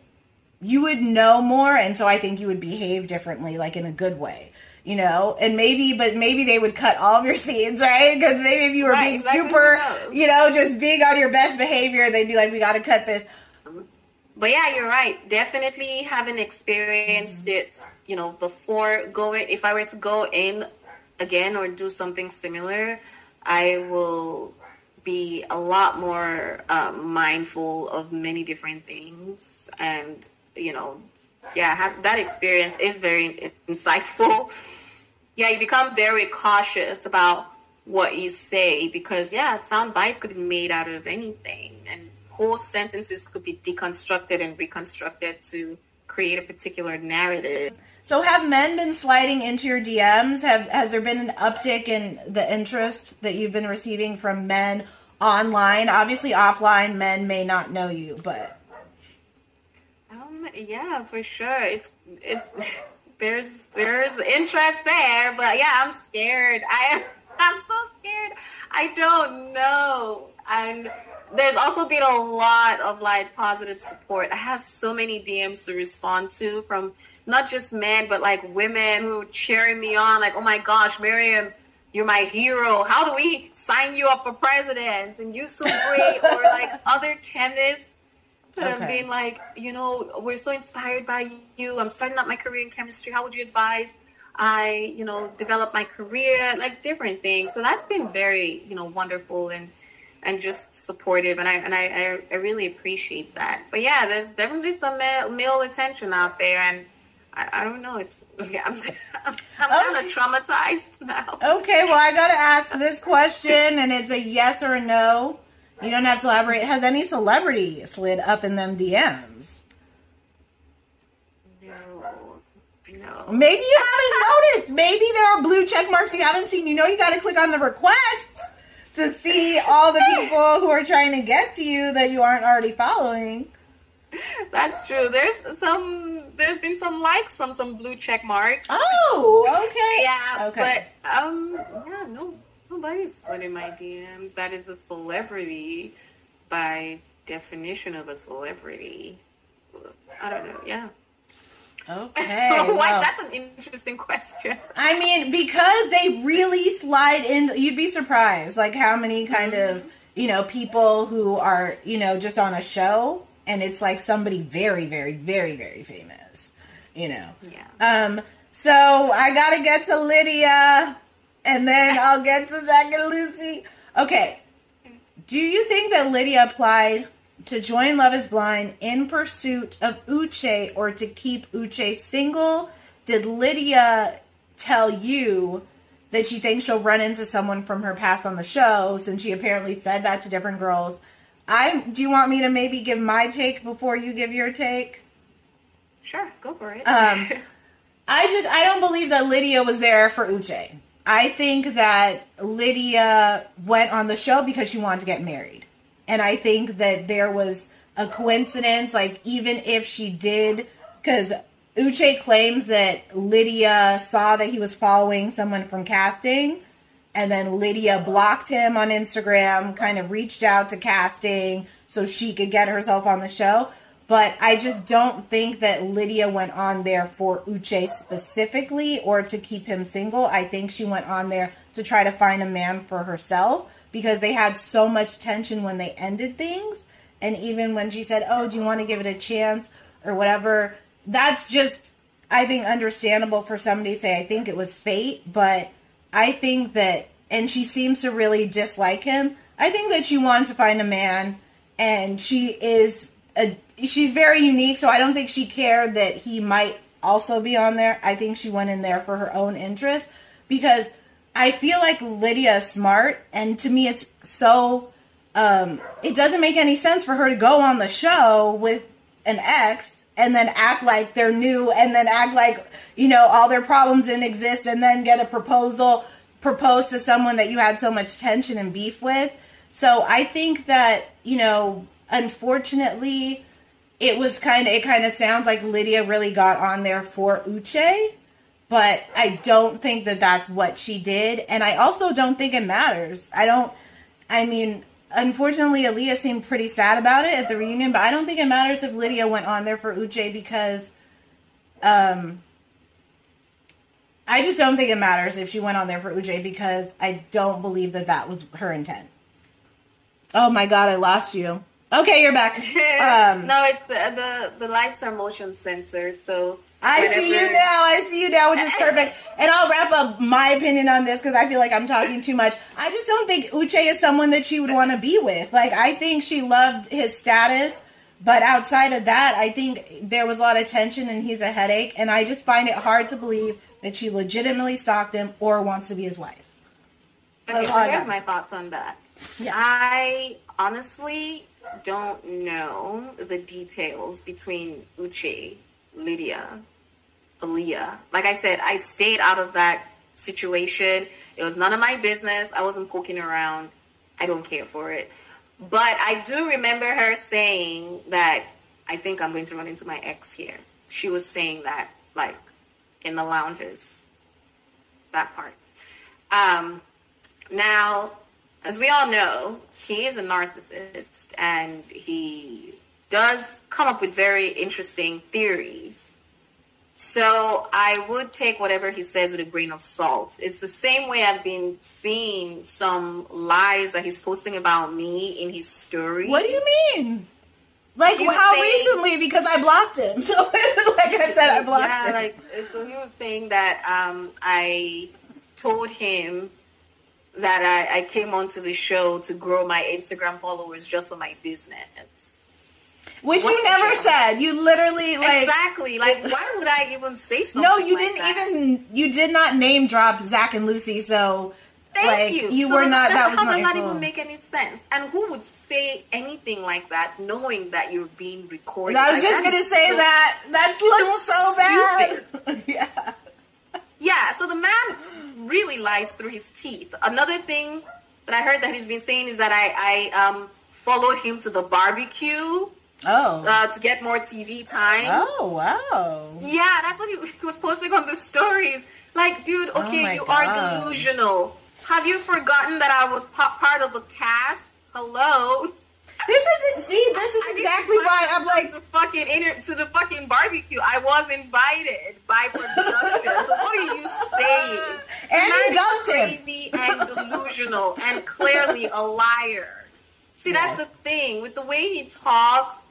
A: you would know more, and so I think you would behave differently, like in a good way. You know, and maybe, but maybe they would cut all of your scenes, right? Because maybe if you were
B: Right,
A: being
B: exactly,
A: super, you know, just being on your best behavior, they'd be like, we got to cut this.
B: But yeah, you're right. Definitely having experienced it, you know, before going, if I were to go in again or do something similar, I will be a lot more um, mindful of many different things. And, you know, yeah, that experience is very insightful. Yeah, you become very cautious about what you say because, yeah, sound bites could be made out of anything. And whole sentences could be deconstructed and reconstructed to create a particular narrative.
A: So have men been sliding into your DMs? Have has there been an uptick in the interest that you've been receiving from men online? Obviously offline men may not know you, but
B: yeah, for sure. It's it's there's there's interest there, but yeah, I'm scared. I am I'm so scared. I don't know. And there's also been a lot of like positive support. I have so many DMs to respond to from not just men, but like women who cheering me on, like, oh my gosh, Miriam, you're my hero. How do we sign you up for president? And you're so great. or like other chemists have
A: Okay.
B: been like, you know, we're so inspired by you. I'm starting out my career in chemistry. How would you advise I, you know, develop my career? Like different things. So that's been very, you know, wonderful and and just supportive. And I and I I, really appreciate that. But yeah, there's definitely some male, male attention out there, and I, I don't know. It's yeah, I'm I'm oh. kind
A: Okay.
B: of traumatized now.
A: okay, well I gotta ask this question and it's a yes or a no. You don't have to elaborate. Has any celebrity slid up in them DMs?
B: No, no.
A: Maybe you haven't noticed. Maybe there are blue check marks you haven't seen. You know you gotta click on the requests to see all the people who are trying to get to you that you aren't already following.
B: That's true. There's some. There's been some likes from some blue check marks.
A: Oh, okay.
B: Yeah,
A: Okay.
B: but um, yeah, no, nobody's slid in my DMs. That is a celebrity by definition of a celebrity. I don't know. Yeah.
A: Okay.
B: Why?
A: well,
B: That's an interesting question.
A: I mean, because they really slide in, you'd be surprised, like how many kind of, you know, people who are, you know, just on a show and it's like somebody very, very, very, very famous, you know.
B: Yeah.
A: Um, so I gotta get to Lydia and then I'll get to Zack and Lucy. Okay. Do you think that Lydia applied to join Love is Blind in pursuit of Uche or to keep Uche single? Did Lydia tell you that she thinks she'll run into someone from her past on the show since she apparently said that to different girls? I do you want me to maybe give my take before you give your take?
B: Sure, go for it.
A: Um, I just I don't believe that Lydia was there for Uche. I think that Lydia went on the show because she wanted to get married. And I think that there was a coincidence, like even if she did, because Uche claims that Lydia saw that he was following someone from casting, and then Lydia blocked him on Instagram, kind of reached out to casting so she could get herself on the show. But I just don't think that Lydia went on there for Uche specifically or to keep him single. I think she went on there to try to find a man for herself because they had so much tension when they ended things. And even when she said, Oh, do you want to give it a chance or whatever? That's just, I think, understandable for somebody to say, I think it was fate. But I think that, and she seems to really dislike him. I think that she wanted to find a man and she is a she's very unique so i don't think she cared that he might also be on there i think she went in there for her own interest because I feel like Lydia is smart, and to me, it's so. Um, it doesn't make any sense for her to go on the show with an ex and then act like they're new and then act like you know all their problems didn't exist and then get a proposal proposed to someone that you had so much tension and beef with so i think that you know unfortunately it was kind of it kind of sounds like lydia really got on there for uche but i don't think that that's what she did and i also don't think it matters i don't i mean unfortunately, Aaliyah seemed pretty sad about it at the reunion, but I don't think it matters if Lydia went on there for Uche because um, I just don't think it matters if she went on there for Uche because I don't believe that that was her intent. Oh my god, I lost you. Okay, you're back.
B: Um, no, it's uh, the the lights are motion sensors, so
A: I whenever... see you now. I see you now, which is perfect. and I'll wrap up my opinion on this because I feel like I'm talking too much. I just don't think Uche is someone that she would want to be with. Like, I think she loved his status, but outside of that, I think there was a lot of tension and he's a headache. And I just find it hard to believe that she legitimately stalked him or wants to be his wife.
B: Okay, so here's my thoughts on that. Yes. I honestly don't know the details between Uche, Lydia, Aaliyah. Like I said, I stayed out of that situation. It was none of my business. I wasn't poking around. I don't care for it. But I do remember her saying that I think I'm going to run into my ex here. She was saying that, like, in the lounges. That part. Um, now, as we all know, he is a narcissist and he does come up with very interesting theories. So I would take whatever he says with a grain of salt. It's the same way I've been seeing some lies that he's posting about me in his story.
A: What do you mean? Like how saying, recently? Because I blocked him. So like I said, I blocked yeah, him.
B: Like so he was saying that um, I told him that I, I came onto the show to grow my Instagram followers just for my business.
A: Which what you never said. You literally like
B: exactly like why would I even say something?
A: No, you
B: like
A: didn't
B: that?
A: even. You did not name drop Zack and Lucy. So
B: Thank
A: like,
B: you.
A: You so were not. That, that
B: how does that even make any sense? And who would say anything like that, knowing that you're being recorded?
A: I was
B: like,
A: just gonna say so, that. That's looks so,
B: so bad. Yeah. So the man really lies through his teeth. Another thing that I heard that he's been saying is that I, I um, followed him to the barbecue.
A: Oh.
B: Uh, to get more TV time.
A: Oh, wow.
B: Yeah, that's what he, he was posting on the stories. Like, dude, oh okay, oh you God. are delusional. Have you forgotten that I was part of the cast? Hello?
A: This isn't. see. This is exactly why I'm like
B: the fucking inter- to the fucking barbecue. I was invited by production. so what are you saying?
A: And he dumped
B: crazy
A: him.
B: and delusional and clearly a liar. See, yes. that's the thing with the way he talks.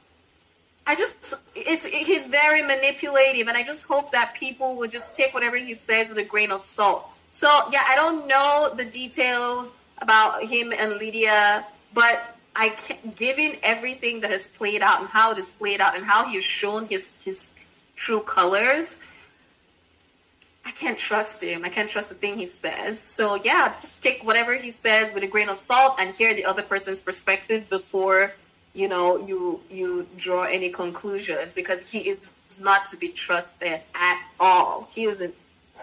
B: I just it's he's very manipulative, and I just hope that people will just take whatever he says with a grain of salt. So yeah, I don't know the details about him and Lydia, but I can, given everything that has played out and how it has played out and how he has shown his his true colors, I can't trust him. I can't trust the thing he says. So yeah, just take whatever he says with a grain of salt and hear the other person's perspective before you know you you draw any conclusions because he is not to be trusted at all. He isn't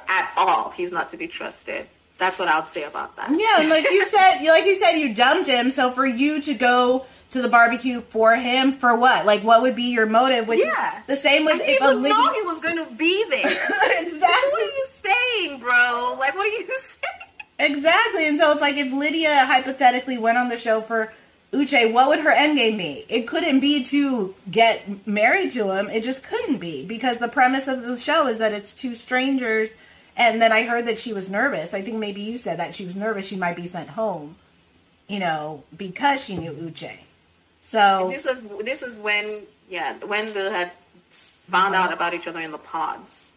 B: at all. He's not to be trusted. That's what I would say about that.
A: Yeah, like you said, like you said, you dumped him. So for you to go to the barbecue for him, for what? Like, what would be your motive? Which yeah. the same with
B: I didn't even know he was going to be there. exactly. what are you saying, bro? Like, what are you saying?
A: Exactly. And so it's like if Lydia hypothetically went on the show for Uche, what would her end game be? It couldn't be to get married to him. It just couldn't be because the premise of the show is that it's two strangers and then I heard that she was nervous. I think maybe you said that she was nervous she might be sent home, you know, because she knew Uche. So
B: this was this was when yeah when they had found out about each other in the pods.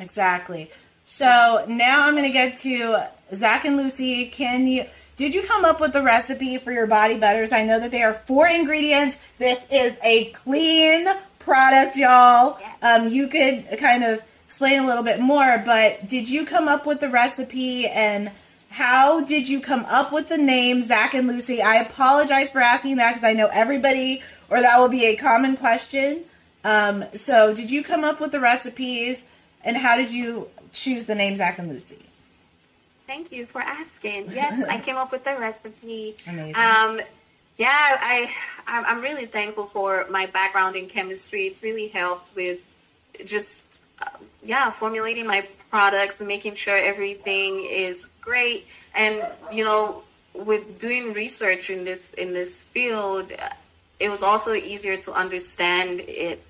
A: Exactly. So now I'm going to get to Zack and Lucy. Can you? Did you come up with the recipe for your body butters? I know that they are four ingredients. This is a clean product, y'all. Um, you could kind of explain a little bit more, but did you come up with the recipe and how did you come up with the name Zack and Lucy? I apologize for asking that because I know everybody, or that will be a common question. Um, so, did you come up with the recipes, and how did you choose the name Zack and Lucy?
B: Thank you for asking. Yes, I came up with the recipe.
A: Amazing.
B: Um, yeah, I I'm really thankful for my background in chemistry. It's really helped with just yeah formulating my products and making sure everything is great. And you know, with doing research in this in this field, it was also easier to understand it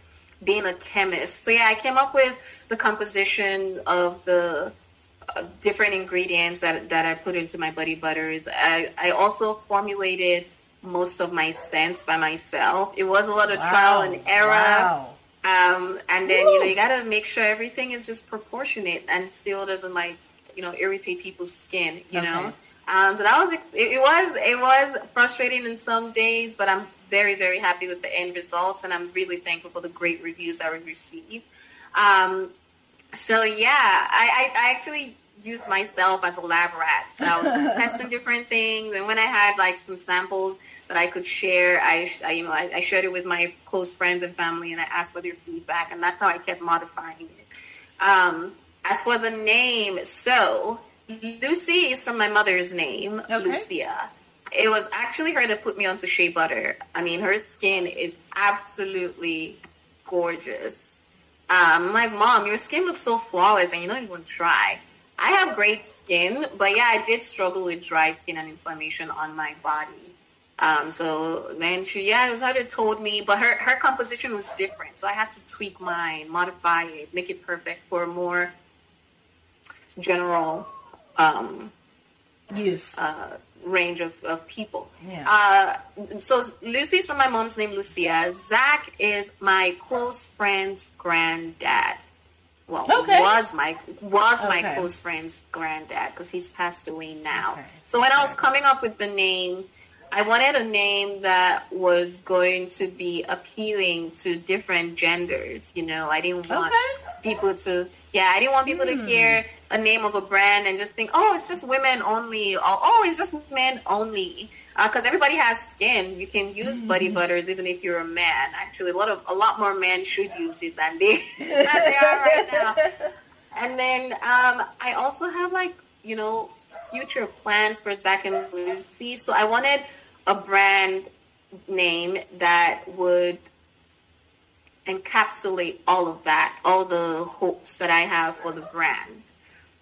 B: being a chemist. So yeah, I came up with the composition of the uh, different ingredients that that I put into my body butters. I I also formulated most of my scents by myself. It was a lot of wow. trial and error. Wow. Um, and then Woo. you know you gotta make sure everything is just proportionate and still doesn't like you know irritate people's skin. You okay. know. Um, so that was it, it was it was frustrating in some days, but I'm very very happy with the end results, and I'm really thankful for the great reviews that we received. Um, so yeah, I, I, I actually used myself as a lab rat. So I was testing different things, and when I had like some samples that I could share, I, I you know I, I, shared it with my close friends and family, and I asked for their feedback, and that's how I kept modifying it. Um, as for the name, so Lucy is from my mother's name, okay. Lucia. It was actually her that put me onto shea butter. I mean, her skin is absolutely gorgeous um, like, mom, your skin looks so flawless and you don't even try. I have great skin, but yeah, I did struggle with dry skin and inflammation on my body. Um, so then she, yeah, it was how it told me, but her, her composition was different. So I had to tweak mine, modify it, make it perfect for a more general um,
A: use.
B: Uh, range of, of people.
A: Yeah.
B: Uh, so Lucy's from my mom's name, Lucia. Zach is my close friend's granddad. Well, okay. was my was okay. my close friend's granddad because he's passed away now. Okay. So when I was coming up with the name, I wanted a name that was going to be appealing to different genders. You know, I didn't want people to. Yeah, I didn't want people mm. to hmm. hear a name of a brand and just think, oh, it's just women only, or oh, it's just men only. Because uh, everybody has skin, you can use mm-hmm. Body Butters even if you're a man. Actually, a lot of a lot more men should use it than they than they are right now. And then um, I also have like you know future plans for Zack and Lucy. So I wanted a brand name that would encapsulate all of that, all the hopes that I have for the brand.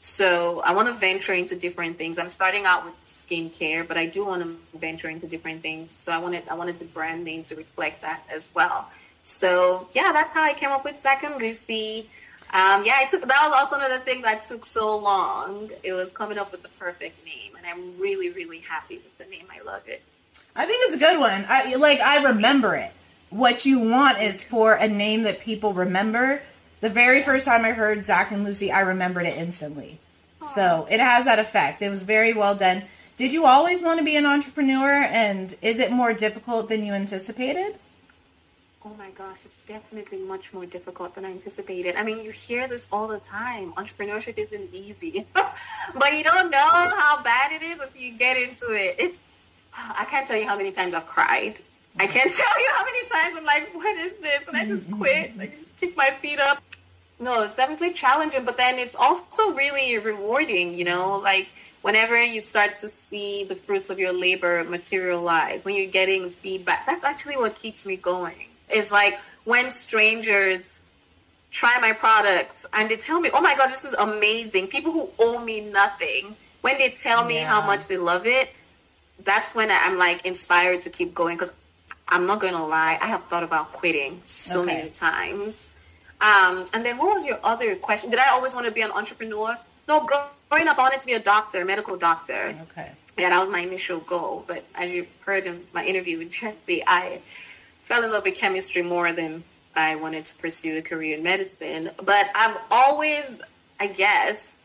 B: So I want to venture into different things. I'm starting out with skincare, but I do want to venture into different things. So I wanted I wanted the brand name to reflect that as well. So yeah, that's how I came up with Zack and Lucy. Um, yeah, I took that was also another thing that took so long. It was coming up with the perfect name, and I'm really really happy with the name. I love it.
A: I think it's a good one. I like I remember it. What you want is for a name that people remember the very first time I heard Zack and Lucy, I remembered it instantly. Aww. So it has that effect. It was very well done. Did you always want to be an entrepreneur? And is it more difficult than you anticipated?
B: Oh my gosh, it's definitely much more difficult than I anticipated. I mean, you hear this all the time. Entrepreneurship isn't easy, but you don't know how bad it is until you get into it. It's, I can't tell you how many times I've cried. I can't tell you how many times I'm like, what is this? And I just quit. I just kick my feet up no, it's definitely challenging, but then it's also really rewarding, you know, like whenever you start to see the fruits of your labor materialize, when you're getting feedback, that's actually what keeps me going. It's like when strangers try my products and they tell me, oh my God, this is amazing. People who owe me nothing, when they tell me yeah. how much they love it, that's when I'm like inspired to keep going because I'm not going to lie, I have thought about quitting so okay. many times um, and then what was your other question? Did I always want to be an entrepreneur? No, growing up, I wanted to be a doctor, medical doctor.
A: Okay.
B: Yeah, that was my initial goal. But as you heard in my interview with Jesse, I fell in love with chemistry more than I wanted to pursue a career in medicine. But I've always, I guess,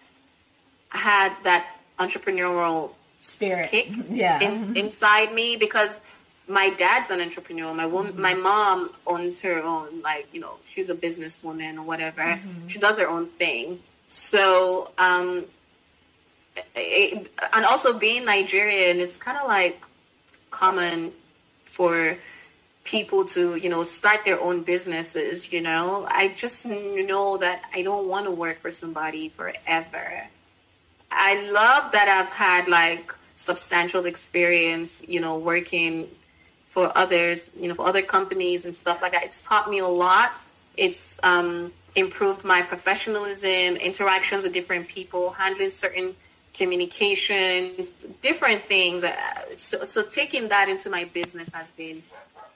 B: had that entrepreneurial
A: spirit
B: kick
A: yeah.
B: in, inside me because – my dad's an entrepreneur. My woman, mm-hmm. my mom owns her own, like you know, she's a businesswoman or whatever. Mm-hmm. She does her own thing. So um, it, and also being Nigerian, it's kind of like common for people to you know start their own businesses you know i just know that i don't want to work for somebody forever i love that i've had like substantial experience you know working for others you know for other companies and stuff like that it's taught me a lot it's um, improved my professionalism interactions with different people handling certain communications different things uh, so, so taking that into my business has been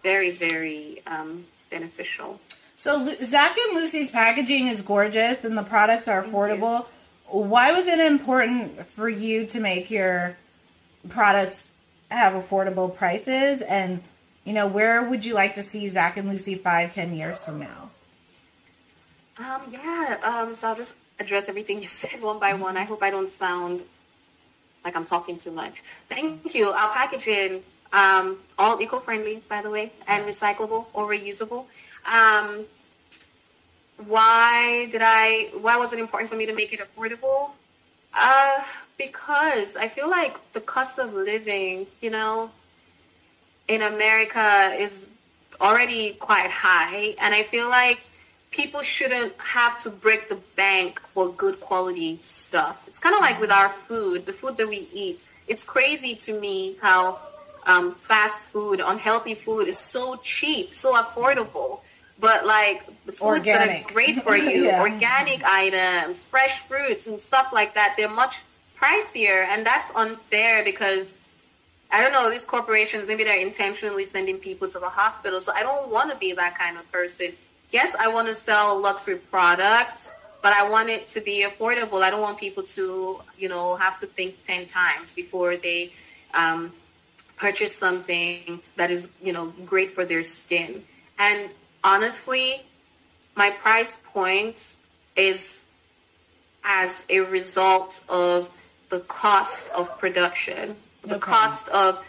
B: very, very um, beneficial.
A: So Zack and Lucy's packaging is gorgeous and the products are affordable. Why was it important for you to make your products have affordable prices? And you know, where would you like to see Zack and Lucy five, ten years from now?
B: Um, yeah. Um, so I'll just address everything you said one by one. I hope I don't sound like I'm talking too much. Thank you. Our packaging um, all eco-friendly, by the way, and recyclable or reusable. Um, why did I? Why was it important for me to make it affordable? Uh, because I feel like the cost of living, you know, in America is already quite high, and I feel like people shouldn't have to break the bank for good quality stuff. It's kind of like with our food, the food that we eat. It's crazy to me how um, fast food, unhealthy food is so cheap, so affordable. But like the foods organic. that are great for you, yeah. organic items, fresh fruits and stuff like that, they're much pricier, and that's unfair because I don't know these corporations maybe they're intentionally sending people to the hospital. So I don't want to be that kind of person. Yes, I want to sell luxury products, but I want it to be affordable. I don't want people to, you know, have to think ten times before they um, purchase something that is, you know, great for their skin. And honestly, my price point is as a result of the cost of production, the okay. cost of,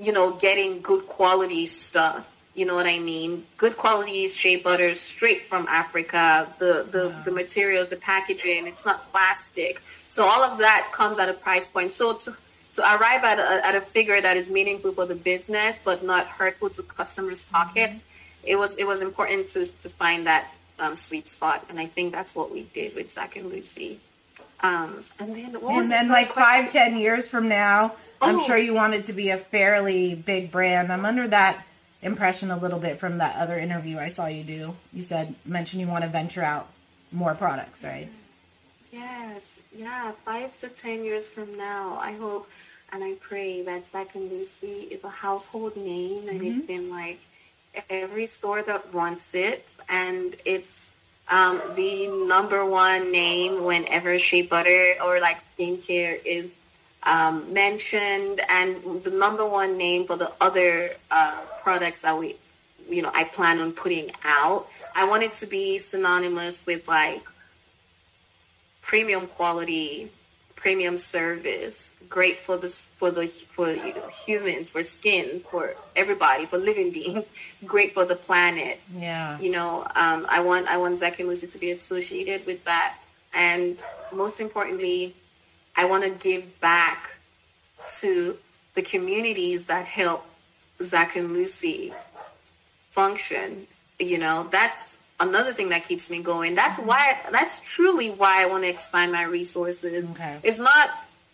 B: you know, getting good quality stuff. You know what I mean? Good quality shea butter straight from Africa. The the, yeah. the materials, the packaging, it's not plastic. So all of that comes at a price point. So to to arrive at a, at a figure that is meaningful for the business but not hurtful to customers' mm-hmm. pockets, mm-hmm. It was it was important to to find that um, sweet spot, and I think that's what we did with Zack and Lucy. Um, and then,
A: and then like question? five, ten years from now, oh. I'm sure you want it to be a fairly big brand. I'm under that impression a little bit from that other interview I saw you do. You said mention you want to venture out more products, right?
B: Yes, yeah, five to ten years from now, I hope and I pray that Zack and Lucy is a household name and mm-hmm. it's in like every store that wants it, and it's um, the number one name whenever shea butter or like skincare is um, mentioned, and the number one name for the other uh, products that we, you know, I plan on putting out. I want it to be synonymous with like premium quality, premium service, great for the for the for humans, for skin, for everybody, for living beings, great for the planet.
A: Yeah.
B: You know, um, I want I want Zack and Lucy to be associated with that, and most importantly, I want to give back to the communities that help Zack and Lucy function. You know, that's another thing that keeps me going. That's mm-hmm. why that's truly why I want to expand my resources. Okay. It's not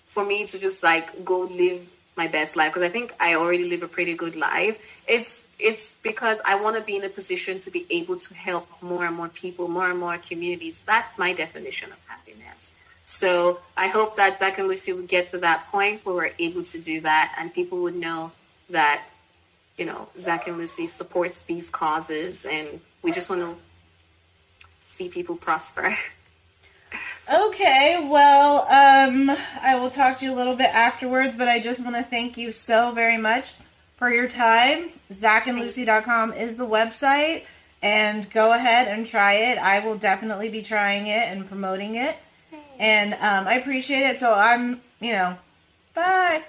B: for me to just like go live my best life because I think I already live a pretty good life. It's it's because I want to be in a position to be able to help more and more people, more and more communities. That's my definition of happiness. So I hope that Zack and Lucy would get to that point where we're able to do that, and people would know that you know Zack and Lucy supports these causes, and we just want to see people prosper.
A: Okay, well, um, I will talk to you a little bit afterwards, but I just want to thank you so very much for your time. ZackandLucy.com is the website, and go ahead and try it. I will definitely be trying it and promoting it, and um, I appreciate it. So I'm, you know, bye.